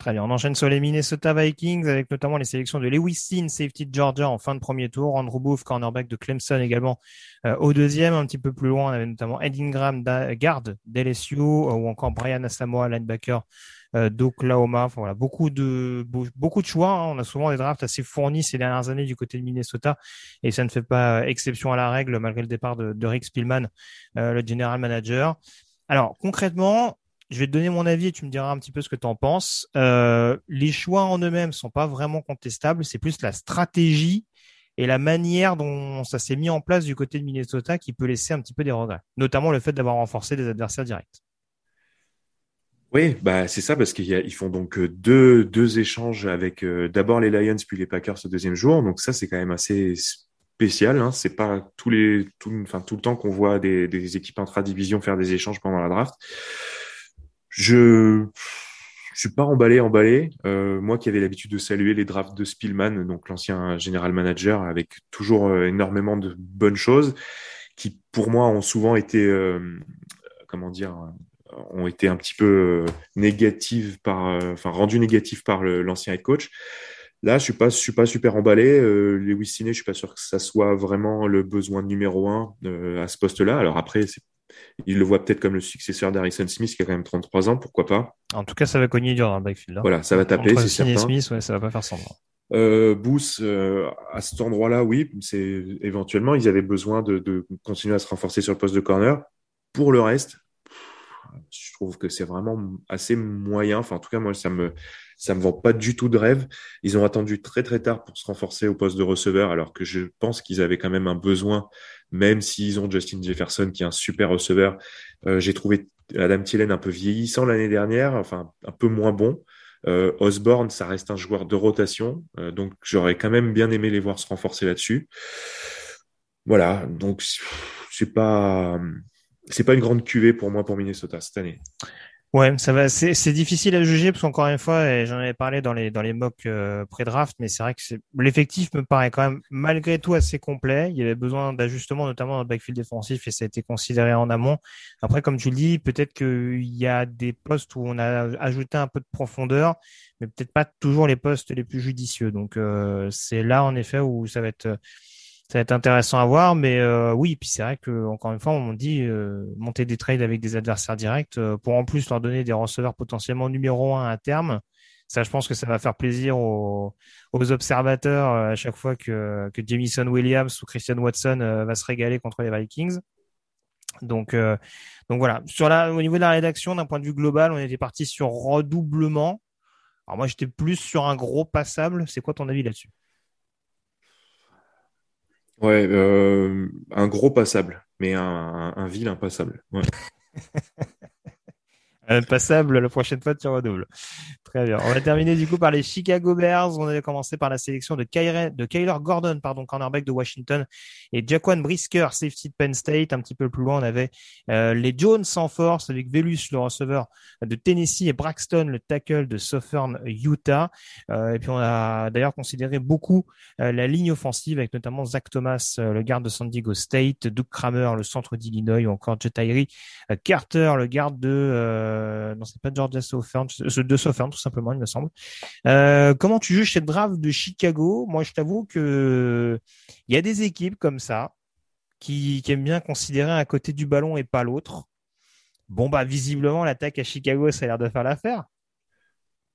Très bien. On enchaîne sur les Minnesota Vikings avec notamment les sélections de Lewis Sin, safety de Georgia en fin de premier tour, Andrew Booth, cornerback de Clemson également euh, au deuxième. Un petit peu plus loin, on avait notamment Ed Ingram, garde d'LSU euh, ou encore Brian Asamoah, linebacker euh, d'Oklahoma. Enfin, voilà, beaucoup de beaucoup de choix. Hein. On a souvent des drafts assez fournis ces dernières années du côté de Minnesota et ça ne fait pas exception à la règle malgré le départ de, Rick Spielman, le general manager. Alors concrètement, je vais te donner mon avis et tu me diras un petit peu ce que tu en penses. Euh, les choix en eux-mêmes sont pas vraiment contestables, c'est plus la stratégie et la manière dont ça s'est mis en place du côté de Minnesota qui peut laisser un petit peu des regrets, notamment le fait d'avoir renforcé des adversaires directs. Oui, bah c'est ça parce qu'ils font donc euh, deux, deux échanges avec euh, d'abord les Lions puis les Packers ce deuxième jour, donc ça c'est quand même assez spécial. Hein. C'est pas les, tout, enfin tout le temps qu'on voit des, équipes intra-division faire des échanges pendant la draft. Je je suis pas emballé, emballé. Euh, moi qui avais l'habitude de saluer les drafts de Spielman, donc l'ancien général manager, avec toujours énormément de bonnes choses, qui pour moi ont souvent été, comment dire, ont été un petit peu négatives par, enfin rendues négatives par l'ancien head coach. Là, je suis pas, je suis pas super emballé. Euh, Lewis Ciné, je suis pas sûr que ça soit vraiment le besoin numéro un à ce poste-là. Alors après, il le voit peut-être comme le successeur d'Harrison Smith qui a quand même 33 ans, pourquoi pas. En tout cas, ça va cogner dur dans le backfield. Hein. Voilà, ça va taper, c'est certain. Smith, ouais, ça va pas faire semblant. Euh, Booth, euh, à cet endroit-là, oui, c'est éventuellement ils avaient besoin de, de, continuer à se renforcer sur le poste de corner. Pour le reste, je trouve que c'est vraiment assez moyen. Enfin, en tout cas, moi, ça me ça me vend pas du tout de rêve. Ils ont attendu très très tard pour se renforcer au poste de receveur, alors que je pense qu'ils avaient quand même un besoin, même s'ils ont Justin Jefferson qui est un super receveur. Euh, J'ai trouvé Adam Thielen un peu vieillissant l'année dernière, enfin un peu moins bon. Euh, Osborne, ça reste un joueur de rotation, euh, donc j'aurais quand même bien aimé les voir se renforcer là-dessus. Voilà, donc c'est pas c'est pas une grande cuvée pour moi pour Minnesota cette année. Ouais, ça va. C'est difficile à juger parce qu'encore une fois, j'en avais parlé dans les dans les mocks euh, pré-draft, mais c'est vrai que l'effectif me paraît quand même malgré tout assez complet. Il y avait besoin d'ajustements, notamment dans le backfield défensif, et ça a été considéré en amont. Après, comme tu le dis, peut-être qu'il y a des postes où on a ajouté un peu de profondeur, mais peut-être pas toujours les postes les plus judicieux. Donc euh, c'est là en effet où ça va être ça va être intéressant à voir, mais euh, oui, puis c'est vrai que encore une fois, on dit euh, monter des trades avec des adversaires directs euh, pour en plus leur donner des receveurs potentiellement numéro un à terme. Ça, je pense que ça va faire plaisir aux, observateurs à chaque fois que, que Jamison Williams ou Christian Watson va se régaler contre les Vikings. Donc, donc voilà. Sur la, au niveau de la rédaction, d'un point de vue global, on était parti sur redoublement. Alors moi, j'étais plus sur un gros passable. C'est quoi ton avis là-dessus? Ouais, euh, un gros passable, mais un, un, vil impassable. *laughs* Passable, la prochaine fois tu redoubles. Très bien. On va terminer du coup par les Chicago Bears. On avait commencé par la sélection de, Kyler, de Kyler Gordon, pardon, cornerback de Washington, et Jaquan Brisker, safety de Penn State. Un petit peu plus loin, on avait euh, les Jones sans force avec Velus, le receveur de Tennessee, et Braxton, le tackle de Southern Utah. Euh, et puis on a d'ailleurs considéré beaucoup euh, la ligne offensive avec notamment Zach Thomas, le garde de San Diego State, Doug Kramer, le centre d'Illinois, ou encore Jetairi Carter, le garde de euh, non, c'est pas Georgia Southern, de Southern tout simplement, il me semble. Euh, comment tu juges cette draft de Chicago? Moi, je t'avoue que il y a des équipes comme ça qui, aiment bien considérer un côté du ballon et pas l'autre. Bon, bah, visiblement, l'attaque à Chicago, ça a l'air de faire l'affaire.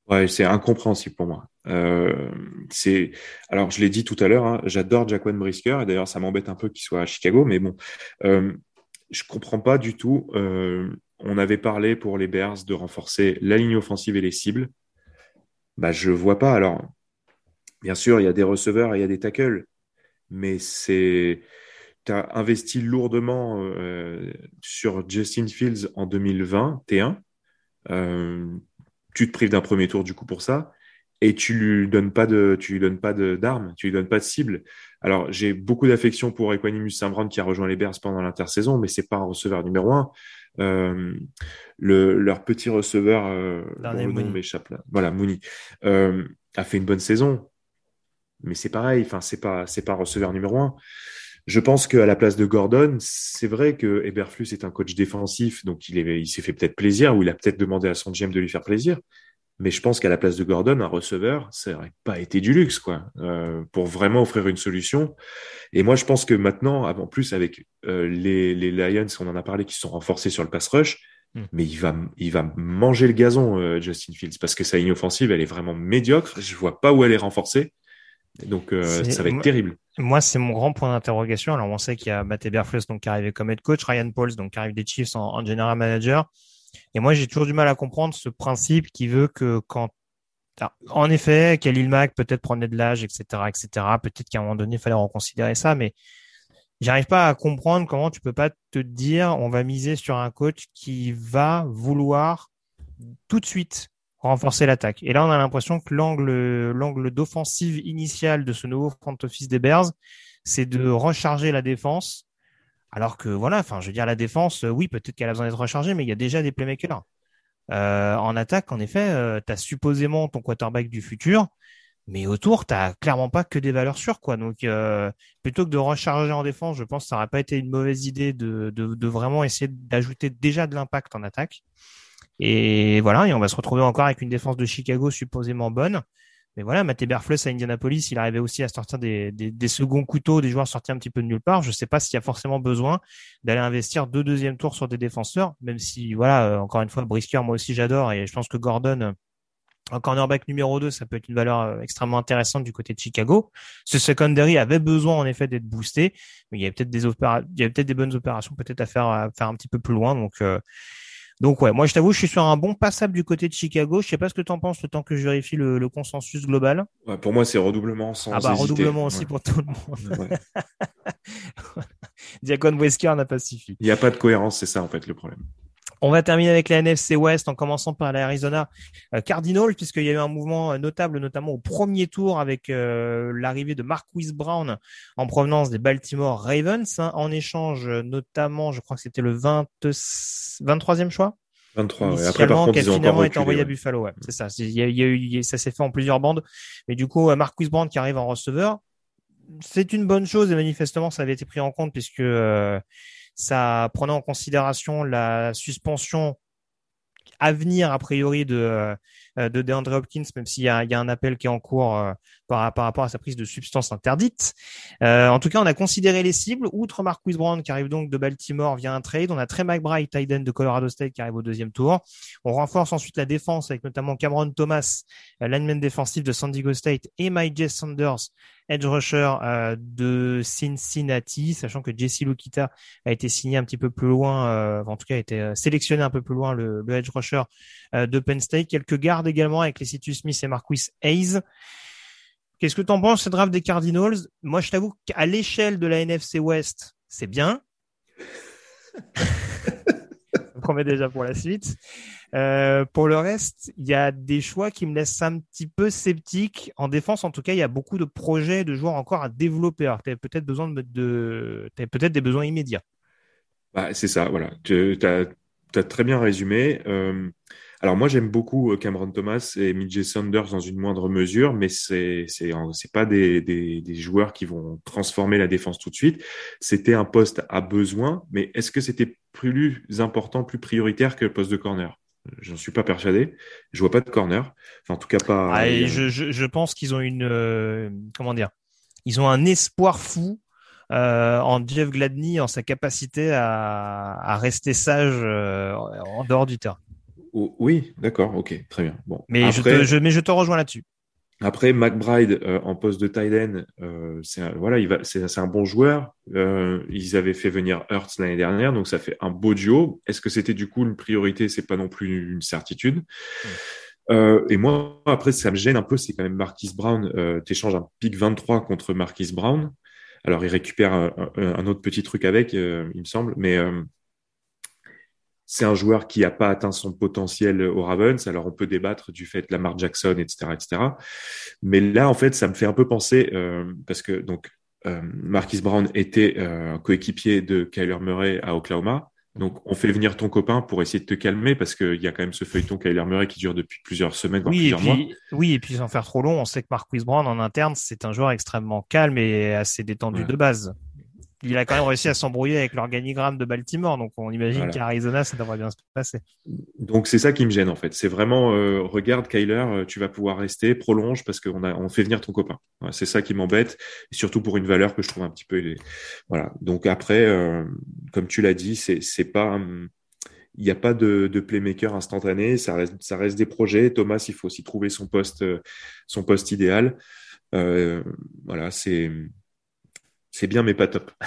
Ouais, c'est incompréhensible pour moi. Euh, c'est alors je l'ai dit tout à l'heure, hein, j'adore Jaquan Brisker et d'ailleurs ça m'embête un peu qu'il soit à Chicago, mais bon, euh, je comprends pas du tout on avait parlé pour les Bears de renforcer la ligne offensive et les cibles. Bah, je vois pas. Alors, bien sûr, il y a des receveurs et il y a des tackles, mais c'est tu as investi lourdement euh, sur Justin Fields en 2021. Euh, tu te prives d'un premier tour du coup pour ça et tu lui donnes pas de tu lui donnes pas d'armes, tu lui donnes pas de cible. Alors j'ai beaucoup d'affection pour Equanimus Saint-Brown qui a rejoint les Bears pendant l'intersaison, mais c'est pas un receveur numéro un. Euh, le, leur petit receveur, euh, le nom m'échappe là. Voilà, Mooney euh, a fait une bonne saison, mais c'est pareil. Enfin, c'est pas c'est pas un receveur numéro un. Je pense qu'à la place de Gordon, c'est vrai que Eberflus est un coach défensif, donc il, est, il s'est fait peut-être plaisir, ou il a peut-être demandé à son GM de lui faire plaisir. Mais je pense qu'à la place de Gordon, un receveur, ça n'aurait pas été du luxe, quoi, euh, pour vraiment offrir une solution. Et moi, je pense que maintenant, en plus avec euh, les, les, Lions, on en a parlé, qui sont renforcés sur le pass rush, hmm. mais il va, il va manger le gazon, euh, Justin Fields, parce que sa ligne offensive, elle est vraiment médiocre. Je vois pas où elle est renforcée. Donc, euh, ça va être terrible. Moi, c'est mon grand point d'interrogation. Alors, on sait qu'il y a Matt Eberflus, donc, qui est arrivé comme head coach, Ryan Pauls, donc, qui arrive des Chiefs en, en general manager. Et moi, j'ai toujours du mal à comprendre ce principe qui veut que quand en effet, Khalil Mack peut-être prenait de l'âge, etc., etc. Peut-être qu'à un moment donné, il fallait reconsidérer ça, mais j'arrive pas à comprendre comment tu peux pas te dire, on va miser sur un coach qui va vouloir tout de suite renforcer l'attaque. Et là, on a l'impression que l'angle, l'angle d'offensive initiale de ce nouveau front office des Bears, c'est de recharger la défense. Alors que voilà, enfin, je veux dire, la défense, oui, peut-être qu'elle a besoin d'être rechargée, mais il y a déjà des playmakers. Euh, en attaque, en effet, euh, tu as supposément ton quarterback du futur, mais autour, tu clairement pas que des valeurs sûres. quoi. Donc, euh, plutôt que de recharger en défense, je pense que ça n'aurait pas été une mauvaise idée de, de vraiment essayer d'ajouter déjà de l'impact en attaque. Et voilà, et on va se retrouver encore avec une défense de Chicago supposément bonne. Mais voilà, Matt Eberflus à Indianapolis, il arrivait aussi à sortir des, des, seconds couteaux, des joueurs sortis un petit peu de nulle part. Je ne sais pas s'il y a forcément besoin d'aller investir deux deuxième tours sur des défenseurs, même si, voilà, euh, encore une fois, Brisker, moi aussi j'adore, et je pense que Gordon, euh, en cornerback numéro 2, ça peut être une valeur euh, extrêmement intéressante du côté de Chicago. Ce secondary avait besoin en effet d'être boosté, mais il y avait peut-être des peut-être des bonnes opérations peut-être à faire à faire un petit peu plus loin. Donc donc ouais, moi je t'avoue, je suis sur un bon passable du côté de Chicago. Je sais pas ce que tu en penses le temps que je vérifie le, consensus global. Ouais, pour moi, c'est redoublement sans Ah bah redoublement aussi pour tout le monde. Ouais. *laughs* Diacon Wesker n'a pas suffi. Il n'y a pas de cohérence, c'est ça en fait le problème. On va terminer avec la NFC West en commençant par l'Arizona euh, Cardinals puisqu'il y a eu un mouvement euh, notable notamment au premier tour avec euh, l'arrivée de Marquise Brown en provenance des Baltimore Ravens hein, en échange notamment je crois que c'était le 20, 23e choix 23 ouais. après par qui a finalement été envoyé à Buffalo ouais. c'est ça il y a, eu ça s'est fait en plusieurs bandes mais du coup Marquise Brown qui arrive en receveur c'est une bonne chose et manifestement ça avait été pris en compte puisque ça prenait en considération la suspension à venir a priori de euh, de DeAndre Hopkins, même s'il y y a un appel qui est en cours euh, par, rapport à sa prise de substances interdites. Euh, en tout cas, on a considéré les cibles. Outre Marquis Brown qui arrive donc de Baltimore via un trade, on a Trey McBride, Tyden de Colorado State qui arrive au deuxième tour. On renforce ensuite la défense avec notamment Cameron Thomas, lineman défensif de San Diego State, et Mike. Sanders, edge rusher euh, de Cincinnati, sachant que Jesse Lukita a été signé un petit peu plus loin, euh, en tout cas a été euh, sélectionné un peu plus loin, le edge rusher de Penn State. Quelques gardes également avec les Citus Smith et Marquis Hayes. Qu'est-ce que tu en penses, ce draft des Cardinals? Moi, je t'avoue qu'à l'échelle de la NFC West, c'est bien. *laughs* ça promet déjà pour la suite. Euh, pour le reste, il y a des choix qui me laissent un petit peu sceptique. En défense, en tout cas, il y a beaucoup de projets de joueurs encore à développer. Alors, tu as peut-être besoin de, de peut-être des besoins immédiats. Bah, c'est ça, voilà. Tu as, as, très bien résumé. Euh, alors moi j'aime beaucoup euh, Cameron Thomas et Midge Sanders dans une moindre mesure, mais c'est c'est c'est pas des, des, des joueurs qui vont transformer la défense tout de suite. C'était un poste à besoin, mais est-ce que c'était plus important, plus prioritaire que le poste de corner? J'en suis pas persuadé. Je vois pas de corner. Enfin, en tout cas pas. Ah, je, je, je, pense qu'ils ont une euh, comment dire? Ils ont un espoir fou euh, en Jeff Gladney, en sa capacité à, à rester sage euh, en dehors du terrain. Oh, oui, d'accord, ok, très bien. Bon. Mais, je, te, je, mais je te rejoins là-dessus. Après, McBride euh, en poste de tight end, euh, c'est voilà, il va, c'est un bon joueur. Euh, ils avaient fait venir Hurts l'année dernière, donc ça fait un beau duo. Est-ce que c'était du coup une priorité? C'est pas non plus une certitude. Et moi, après, ça me gêne un peu. C'est quand même Marquis Brown. Euh, T'échanges un pick 23 contre Marquis Brown. Alors, il récupère un, un, autre petit truc avec, il me semble, mais c'est un joueur qui n'a pas atteint son potentiel au Ravens. Alors, on peut débattre du fait Lamar Jackson, etc., etc. Mais là, en fait, ça me fait un peu penser euh, parce que donc euh, Marquis Brown était euh, coéquipier de Kyler Murray à Oklahoma. Donc, on fait venir ton copain pour essayer de te calmer parce qu'il y a quand même ce feuilleton Kyler Murray qui dure depuis plusieurs semaines, voire oui, plusieurs mois. Oui, et puis sans faire trop long, on sait que Marquis Brown en interne, c'est un joueur extrêmement calme et assez détendu ouais. de base. Il a quand même réussi à s'embrouiller avec l'organigramme de Baltimore, donc on imagine Voilà. qu'Arizona, ça devrait bien se passer. Donc c'est ça qui me gêne en fait. C'est vraiment euh, regarde Kyler, euh, tu vas pouvoir rester, prolonge parce qu'on a on fait venir ton copain. Voilà, c'est ça qui m'embête, surtout pour une valeur que je trouve un petit peu. Voilà. Donc après, euh, comme tu l'as dit, c'est c'est pas hum, il n'y a pas de, de playmaker instantané, ça reste, ça reste des projets. Thomas, il faut aussi trouver son poste, son poste idéal. Euh, voilà, c'est, c'est bien, mais pas top. *laughs*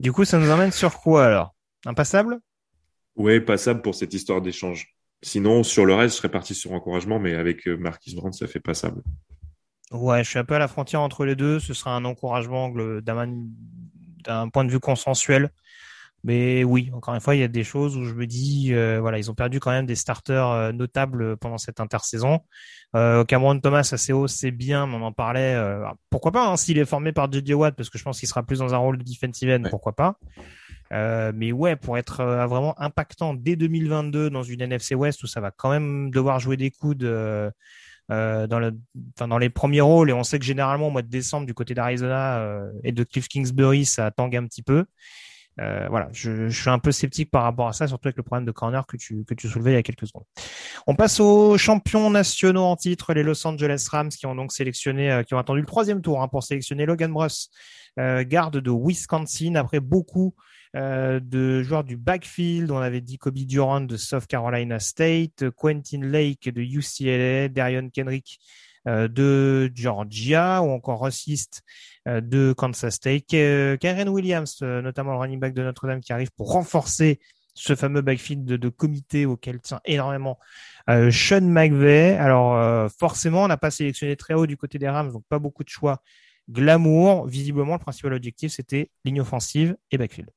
Du coup, ça nous emmène sur quoi alors? Impassable? Ouais, passable pour cette histoire d'échange. Sinon, sur le reste, je serais parti sur encouragement, mais avec euh, Marquis Brandt, ça fait passable. Ouais, je suis un peu à la frontière entre les deux. Ce sera un encouragement d'un point de vue consensuel. Mais oui, encore une fois, il y a des choses où je me dis, euh, voilà, ils ont perdu quand même des starters euh, notables pendant cette intersaison. Euh, Cameron Thomas assez haut, c'est bien, mais on en parlait. euh, pourquoi pas hein, s'il est formé par JJ Watt, parce que je pense qu'il sera plus dans un rôle de defensive end, pourquoi pas. Euh, mais ouais, pour être euh, vraiment impactant dès 2022 dans une NFC West où ça va quand même devoir jouer des coudes euh, euh, dans, le, enfin, dans les premiers rôles, et on sait que généralement au mois de décembre du côté d'Arizona euh, et de Cliff Kingsbury, ça tangue un petit peu. Euh, voilà, je, je suis un peu sceptique par rapport à ça, surtout avec le problème de corner que tu, que tu soulevais il y a quelques secondes. On passe aux champions nationaux en titre, les Los Angeles Rams, qui ont donc sélectionné, euh, qui ont attendu le troisième tour hein, pour sélectionner Logan Bruss, euh, garde de Wisconsin, après beaucoup euh, de joueurs du backfield. On avait dit Kobe Durant de South Carolina State, Quentin Lake de UCLA, Darion Kendrick de Georgia ou encore Ross East euh, de Kansas State, Karen Williams, euh, notamment le running back de Notre-Dame qui arrive pour renforcer ce fameux backfield de, de comité auquel tient énormément euh, Sean McVay. Alors euh, forcément, on n'a pas sélectionné très haut du côté des Rams, donc pas beaucoup de choix glamour. Visiblement, le principal objectif, c'était ligne offensive et backfield.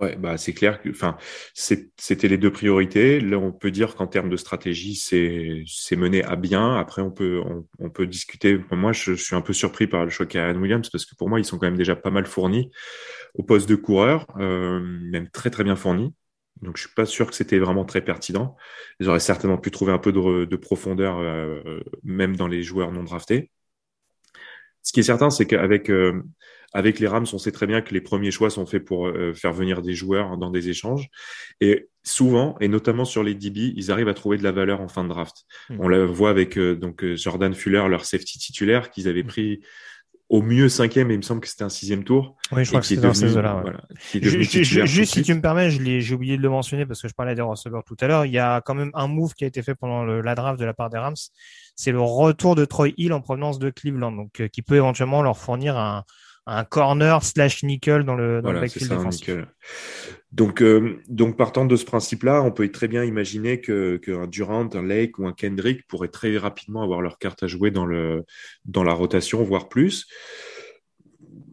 Ouais, bah c'est clair que, enfin, c'était les deux priorités. Là, on peut dire qu'en termes de stratégie, c'est c'est mené à bien. Après, on peut on, peut discuter. Moi, je, suis un peu surpris par le choix Karen Williams parce que pour moi, ils sont quand même déjà pas mal fournis au poste de coureur, euh, même très très bien fournis. Donc, je suis pas sûr que c'était vraiment très pertinent. Ils auraient certainement pu trouver un peu de, de profondeur, euh, même dans les joueurs non draftés. Ce qui est certain, c'est qu'avec euh, avec les Rams, on sait très bien que les premiers choix sont faits pour euh, faire venir des joueurs dans des échanges. Et souvent, et notamment sur les DB, ils arrivent à trouver de la valeur en fin de draft. Mhm. On la voit avec euh, donc euh, Jordan Fuller, leur safety titulaire, qu'ils avaient pris au mieux cinquième, et il me semble que c'était un sixième tour. Oui, je crois que c'était dans ces ouais. voilà, de Juste si tu me permets, j'ai oublié de le mentionner parce que je parlais des receveurs tout à l'heure. Il y a quand même un move qui a été fait pendant le- la draft de la part des Rams. C'est le retour de Troy Hill en provenance de Cleveland, donc euh, qui peut éventuellement leur fournir un, un corner slash nickel dans le, dans le Voilà, c'est backfield ça, défensif. nickel. Donc, euh, donc partant de ce principe-là, on peut très bien imaginer que qu'un Durant, un Lake ou un Kendrick pourraient très rapidement avoir leur carte à jouer dans le dans la rotation, voire plus.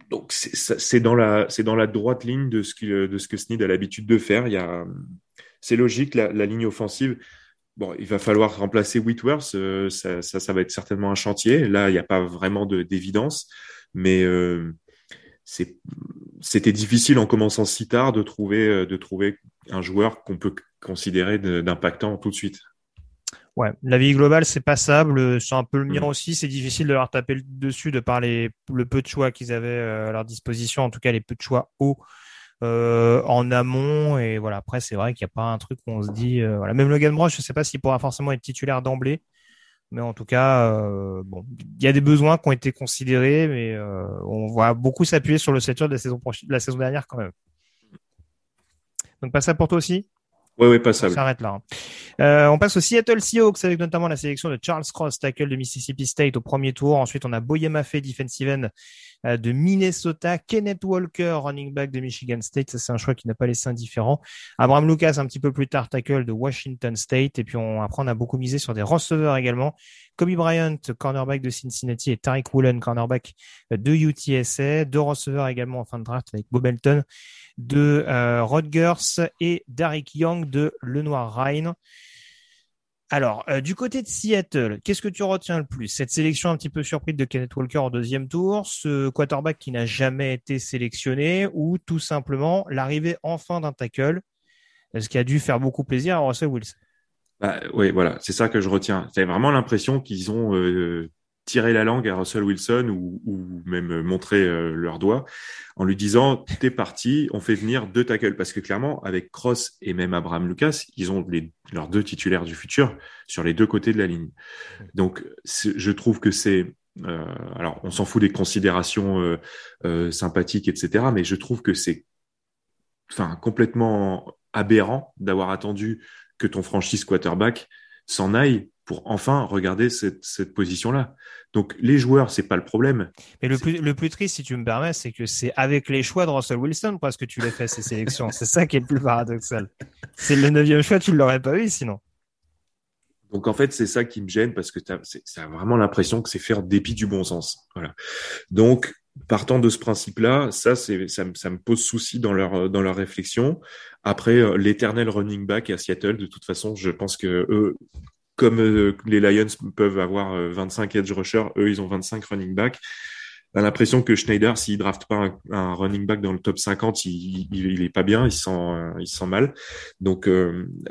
Donc c'est dans la c'est dans la droite ligne de ce que de ce que Snead a l'habitude de faire. Il y a c'est logique la, la ligne offensive. Bon, il va falloir remplacer Whitworth, euh, ça, ça ça va être certainement un chantier. Là, il n'y a pas vraiment de d'évidence, mais euh, c'était difficile en commençant si tard de trouver euh, de trouver un joueur qu'on peut considérer d'impactant tout de suite. Ouais, la vie globale, c'est passable. C'est un peu le mien Mm. aussi. C'est difficile de leur taper le dessus de par les, le peu de choix qu'ils avaient euh, à leur disposition, en tout cas les peu de choix hauts euh, en amont. Et voilà, après, c'est vrai qu'il n'y a pas un truc où on se dit, euh, voilà, même Logan je sais pas s'il pourra forcément être titulaire d'emblée. Mais en tout cas, euh, bon, il y a des besoins qui ont été considérés, mais euh, on va beaucoup s'appuyer sur le secteur de la saison de la saison dernière quand même. Donc pas ça pour toi aussi? Ouais, On passable. s'arrête là. hein. Euh, on passe au Seattle Seahawks avec notamment la sélection de Charles Cross, tackle de Mississippi State au premier tour. Ensuite, on a Boye Maffei, defensive end euh, de Minnesota. Kenneth Walker, running back de Michigan State. Ça, c'est un choix qui n'a pas laissé indifférent. Abraham Lucas, un petit peu plus tard, tackle de Washington State. Et puis, on, après, on a beaucoup misé sur des receveurs également. Kobe Bryant, cornerback de Cincinnati et Tariq Woolen, cornerback de UTSA. Deux receveurs également en fin de draft avec Bob Elton de euh, Rutgers et Derrick Young de Lenoir Rhine. Alors, euh, du côté de Seattle, qu'est-ce que tu retiens le plus? Cette sélection un petit peu surprise de Kenneth Walker au deuxième tour, ce quarterback qui n'a jamais été sélectionné, ou tout simplement l'arrivée enfin d'un tackle, ce qui a dû faire beaucoup plaisir à Russell Wilson? Bah, oui, voilà, c'est ça que je retiens. J'ai vraiment l'impression qu'ils ont euh, tirer la langue à Russell Wilson ou, même montrer euh, leur doigt en lui disant t'es parti, on fait venir deux tackles parce que clairement avec Cross et même Abraham Lucas, ils ont leurs deux titulaires du futur sur les deux côtés de la ligne. Donc je trouve que c'est euh, alors on s'en fout des considérations euh, euh, sympathiques etc, mais je trouve que c'est enfin complètement aberrant d'avoir attendu que ton franchise quarterback s'en aille pour enfin regarder cette, cette position-là. Donc les joueurs, c'est pas le problème. Mais le plus, le plus triste, si tu me permets, c'est que c'est avec les choix de Russell Wilson parce que tu l'as fait ces *laughs* sélections. c'est ça qui est le plus paradoxal. C'est le neuvième choix, tu l'aurais pas eu sinon. Donc en fait, c'est ça qui me gêne parce que tu as, vraiment l'impression que c'est faire dépit du bon sens. Voilà. Donc partant de ce principe-là, ça, c'est, ça, ça, me pose souci dans leur dans leur réflexion. Après, euh, l'éternel running back à Seattle, de toute façon, je pense que eux, comme euh, les Lions peuvent avoir 25 euh, edge rushers, eux, ils ont 25 running back. On a l'impression que Schneider, s'il draft pas un, running back dans le top 50, il, il, est pas bien, il sent, euh, il sent mal. Donc,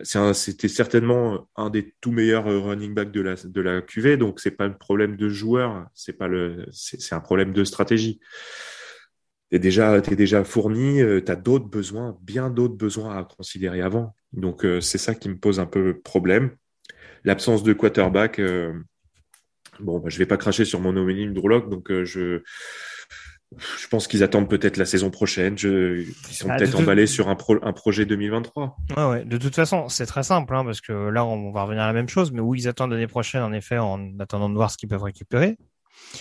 c'était certainement un des tout meilleurs running back de la de la QV. Donc, c'est pas un problème de joueur, c'est un problème de stratégie. T'es déjà, t'es déjà fourni, tu as d'autres besoins, bien d'autres besoins à considérer avant. Donc, c'est ça qui me pose un peu problème l'absence de quarterback. Euh, bon, bah, je vais pas cracher sur mon homonyme Drew donc euh, je je pense qu'ils attendent peut-être la saison prochaine. Je, ils sont ah, peut-être emballés sur un, un projet 2023. Ouais, ouais. De toute façon, c'est très simple, hein, parce que là, on va revenir à la même chose, mais où ils attendent l'année prochaine, en effet, en attendant de voir ce qu'ils peuvent récupérer.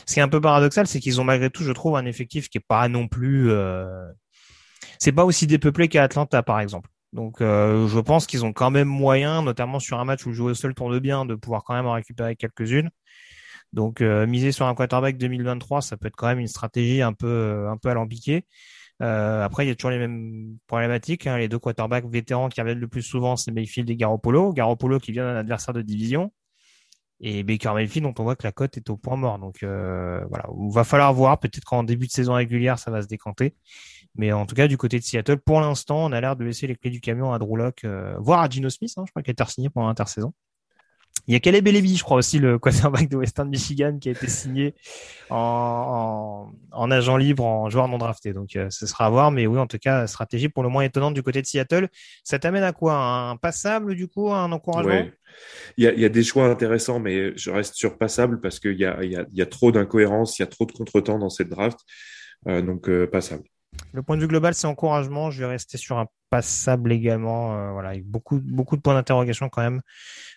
Ce qui est un peu paradoxal, c'est qu'ils ont malgré tout, je trouve, un effectif qui est pas non plus. Euh... C'est pas aussi dépeuplé qu'à Atlanta, par exemple. Donc euh, je pense qu'ils ont quand même moyen, notamment sur un match où le joueur seul tourne bien, de pouvoir quand même en récupérer quelques-unes. Donc euh, miser sur un quarterback 2023, ça peut être quand même une stratégie un peu euh, un peu alambiquée. après, il y a toujours les mêmes problématiques. Hein. Les deux quarterbacks vétérans qui reviennent le plus souvent, c'est Mayfield et Garoppolo. Garoppolo qui vient d'un adversaire de division. Et Baker Mayfield, dont on voit que la cote est au point mort. Donc voilà, il va falloir voir. Peut-être qu'en début de saison régulière, ça va se décanter. Mais en tout cas, du côté de Seattle, pour l'instant, on a l'air de laisser les clés du camion à Drew euh, voire à Gino Smith, hein, je crois qu'il a été signé pendant l'intersaison. Il y a Caleb Elevi, je crois aussi, le quarterback de Western Michigan, qui a été signé en, en, agent libre, en joueur non drafté. Donc, euh, ce sera à voir. Mais oui, en tout cas, stratégie pour le moins étonnante du côté de Seattle. Ça t'amène à quoi? Un passable, du coup, un encouragement? Il, y a, des choix intéressants, mais je reste sur passable parce qu'il y a trop d'incohérences, il y a trop de contretemps dans cette draft. Euh, donc, passable. Le point de vue global, c'est encouragement. Je vais rester sur un passable également, euh, voilà, avec beaucoup, beaucoup de points d'interrogation quand même.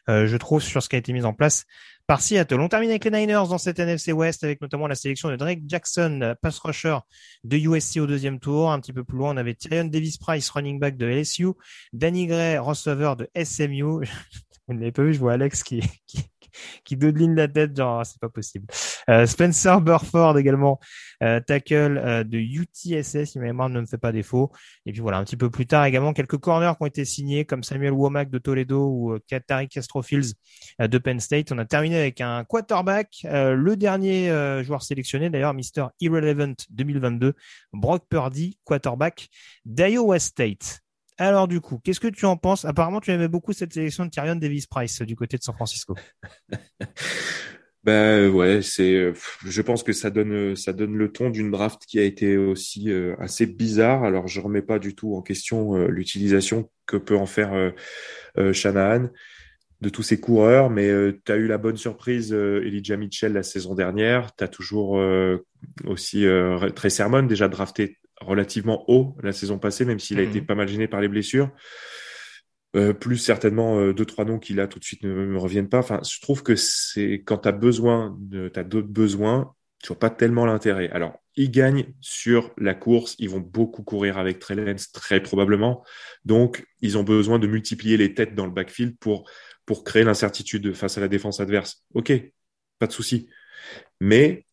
Euh, je trouve sur ce qui a été mis en place par Seattle. On termine avec les Niners dans cette NFC West, avec notamment la sélection de Drake Jackson, pass rusher de USC au deuxième tour. Un petit peu plus loin, on avait Tyrion Davis Price, running back de LSU, Danny Gray, receiver de SMU. *laughs* Vous ne l'avez pas vu, je vois Alex qui, qui, *laughs* qui dodeline la tête, genre, ah, c'est pas possible. Euh, Spencer Burford également, euh, tackle euh, de UTSS, si ma mémoire ne me fait pas défaut. Et puis voilà, un petit peu plus tard également, quelques corners qui ont été signés, comme Samuel Womack de Toledo ou Katari Castrofields de Penn State. On a terminé avec un quarterback, le dernier joueur sélectionné, d'ailleurs, Mr. Irrelevant 2022, Brock Purdy, quarterback d'Iowa State. Alors du coup, qu'est-ce que tu en penses? Apparemment, tu aimais beaucoup cette sélection de Tyrion Davis Price du côté de San Francisco. *laughs* ben ouais, c'est. Je pense que ça donne ça donne le ton d'une draft qui a été aussi euh, assez bizarre. Alors je remets pas du tout en question euh, l'utilisation que peut en faire euh, Shanahan de tous ces coureurs, mais tu as eu la bonne surprise Elijah Mitchell la saison dernière. Tu as toujours aussi très Sermon déjà drafté relativement haut la saison passée, même s'il a été mhm. pas mal gêné par les blessures. Euh, plus certainement euh, deux trois noms qui là tout de suite ne me reviennent pas. Enfin, je trouve que c'est quand tu as besoin de as d'autres besoins, tu vois pas tellement l'intérêt. Alors, ils gagnent sur la course, ils vont beaucoup courir avec Trellens très probablement. Donc, ils ont besoin de multiplier les têtes dans le backfield pour pour créer l'incertitude face à la défense adverse. OK, pas de souci. Mais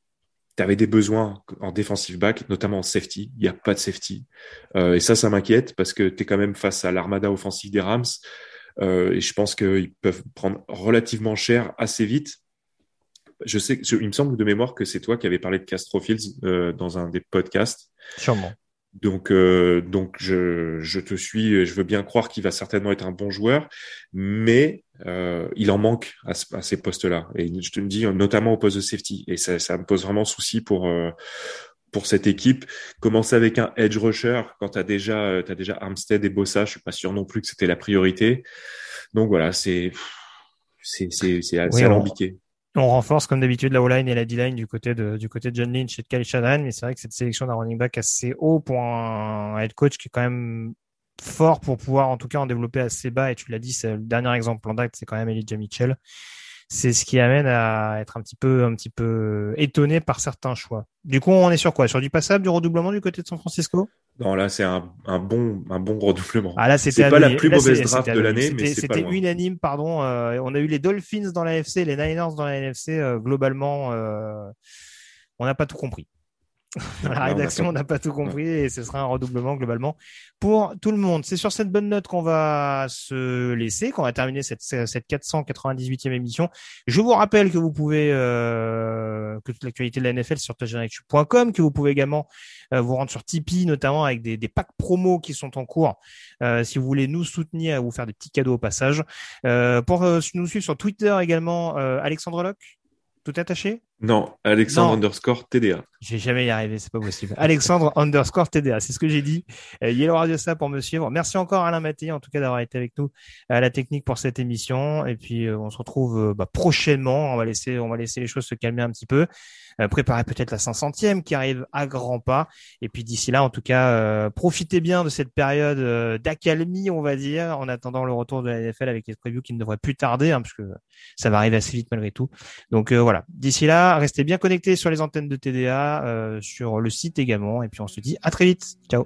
tu avais des besoins en defensive back, notamment en safety. Il n'y a pas de safety. Euh, et ça, ça m'inquiète parce que tu es quand même face à l'armada offensive des Rams. Euh, et je pense qu'ils peuvent prendre relativement cher assez vite. Je sais, il me semble de mémoire que c'est toi qui avais parlé de Castro Fields euh, dans un des podcasts. Sûrement. Donc, euh, donc je, je, te suis. Je veux bien croire qu'il va certainement être un bon joueur, mais euh, il en manque à, à ces postes-là. Et je te le dis, notamment au poste de safety. Et ça, ça me pose vraiment souci pour euh, pour cette équipe. Commencer avec un edge rusher quand tu as déjà euh, as déjà Armstead et Bossa, je suis pas sûr non plus que c'était la priorité. Donc voilà, c'est c'est assez alambiqué. On renforce comme d'habitude la O-line et la D-line du côté de du côté de John Lynch et de Kyle Shanahan, mais c'est vrai que cette sélection d'un running back assez haut pour un head coach qui est quand même fort pour pouvoir en tout cas en développer assez bas. Et tu l'as dit, c'est le dernier exemple en date, c'est quand même Elijah Mitchell. C'est ce qui amène à être un petit peu, un petit peu étonné par certains choix. Du coup, on est sur quoi? Sur du passable, du redoublement du côté de San Francisco? Non, là, c'est un, un, bon, un bon redoublement. Ah là, c'était pas la plus mauvaise draft de l'année, mais c'était unanime. Pardon, euh, on a eu les Dolphins dans la NFC, les Niners dans la NFC. Euh, globalement, euh, on n'a pas tout compris. Dans la rédaction, on n'a pas tout compris et ce sera un redoublement globalement pour tout le monde. C'est sur cette bonne note qu'on va se laisser, qu'on va terminer cette, cette 498e émission. Je vous rappelle que vous pouvez, euh, que toute l'actualité de la NFL sur touchdownactu.com, que vous pouvez également euh, vous rendre sur Tipeee, notamment avec des, des packs promos qui sont en cours. Euh, si vous voulez nous soutenir vous faire des petits cadeaux au passage. Euh, pour euh, nous suivre sur Twitter également, Alexandre Locke. Tout attaché? Non, Alexandre underscore TDA. J'ai jamais y arrivé, c'est pas possible. Alexandre *laughs* underscore TDA, c'est ce que j'ai dit. Euh, Yellow Radio ça pour me suivre. Merci encore Alain Maté, en tout cas d'avoir été avec nous à la technique pour cette émission. Et puis euh, on se retrouve euh, bah, prochainement. On va laisser, on va laisser les choses se calmer un petit peu. Euh, préparer peut-être la 500e qui arrive à grands pas. Et puis d'ici là, en tout cas, euh, profitez bien de cette période euh, d'accalmie, on va dire, en attendant le retour de la NFL avec les previews qui ne devraient plus tarder, hein, ça va arriver assez vite malgré tout. Donc voilà, d'ici là, restez bien connectés sur les antennes de TDA, sur le site également. Et puis on se dit à très vite. Ciao.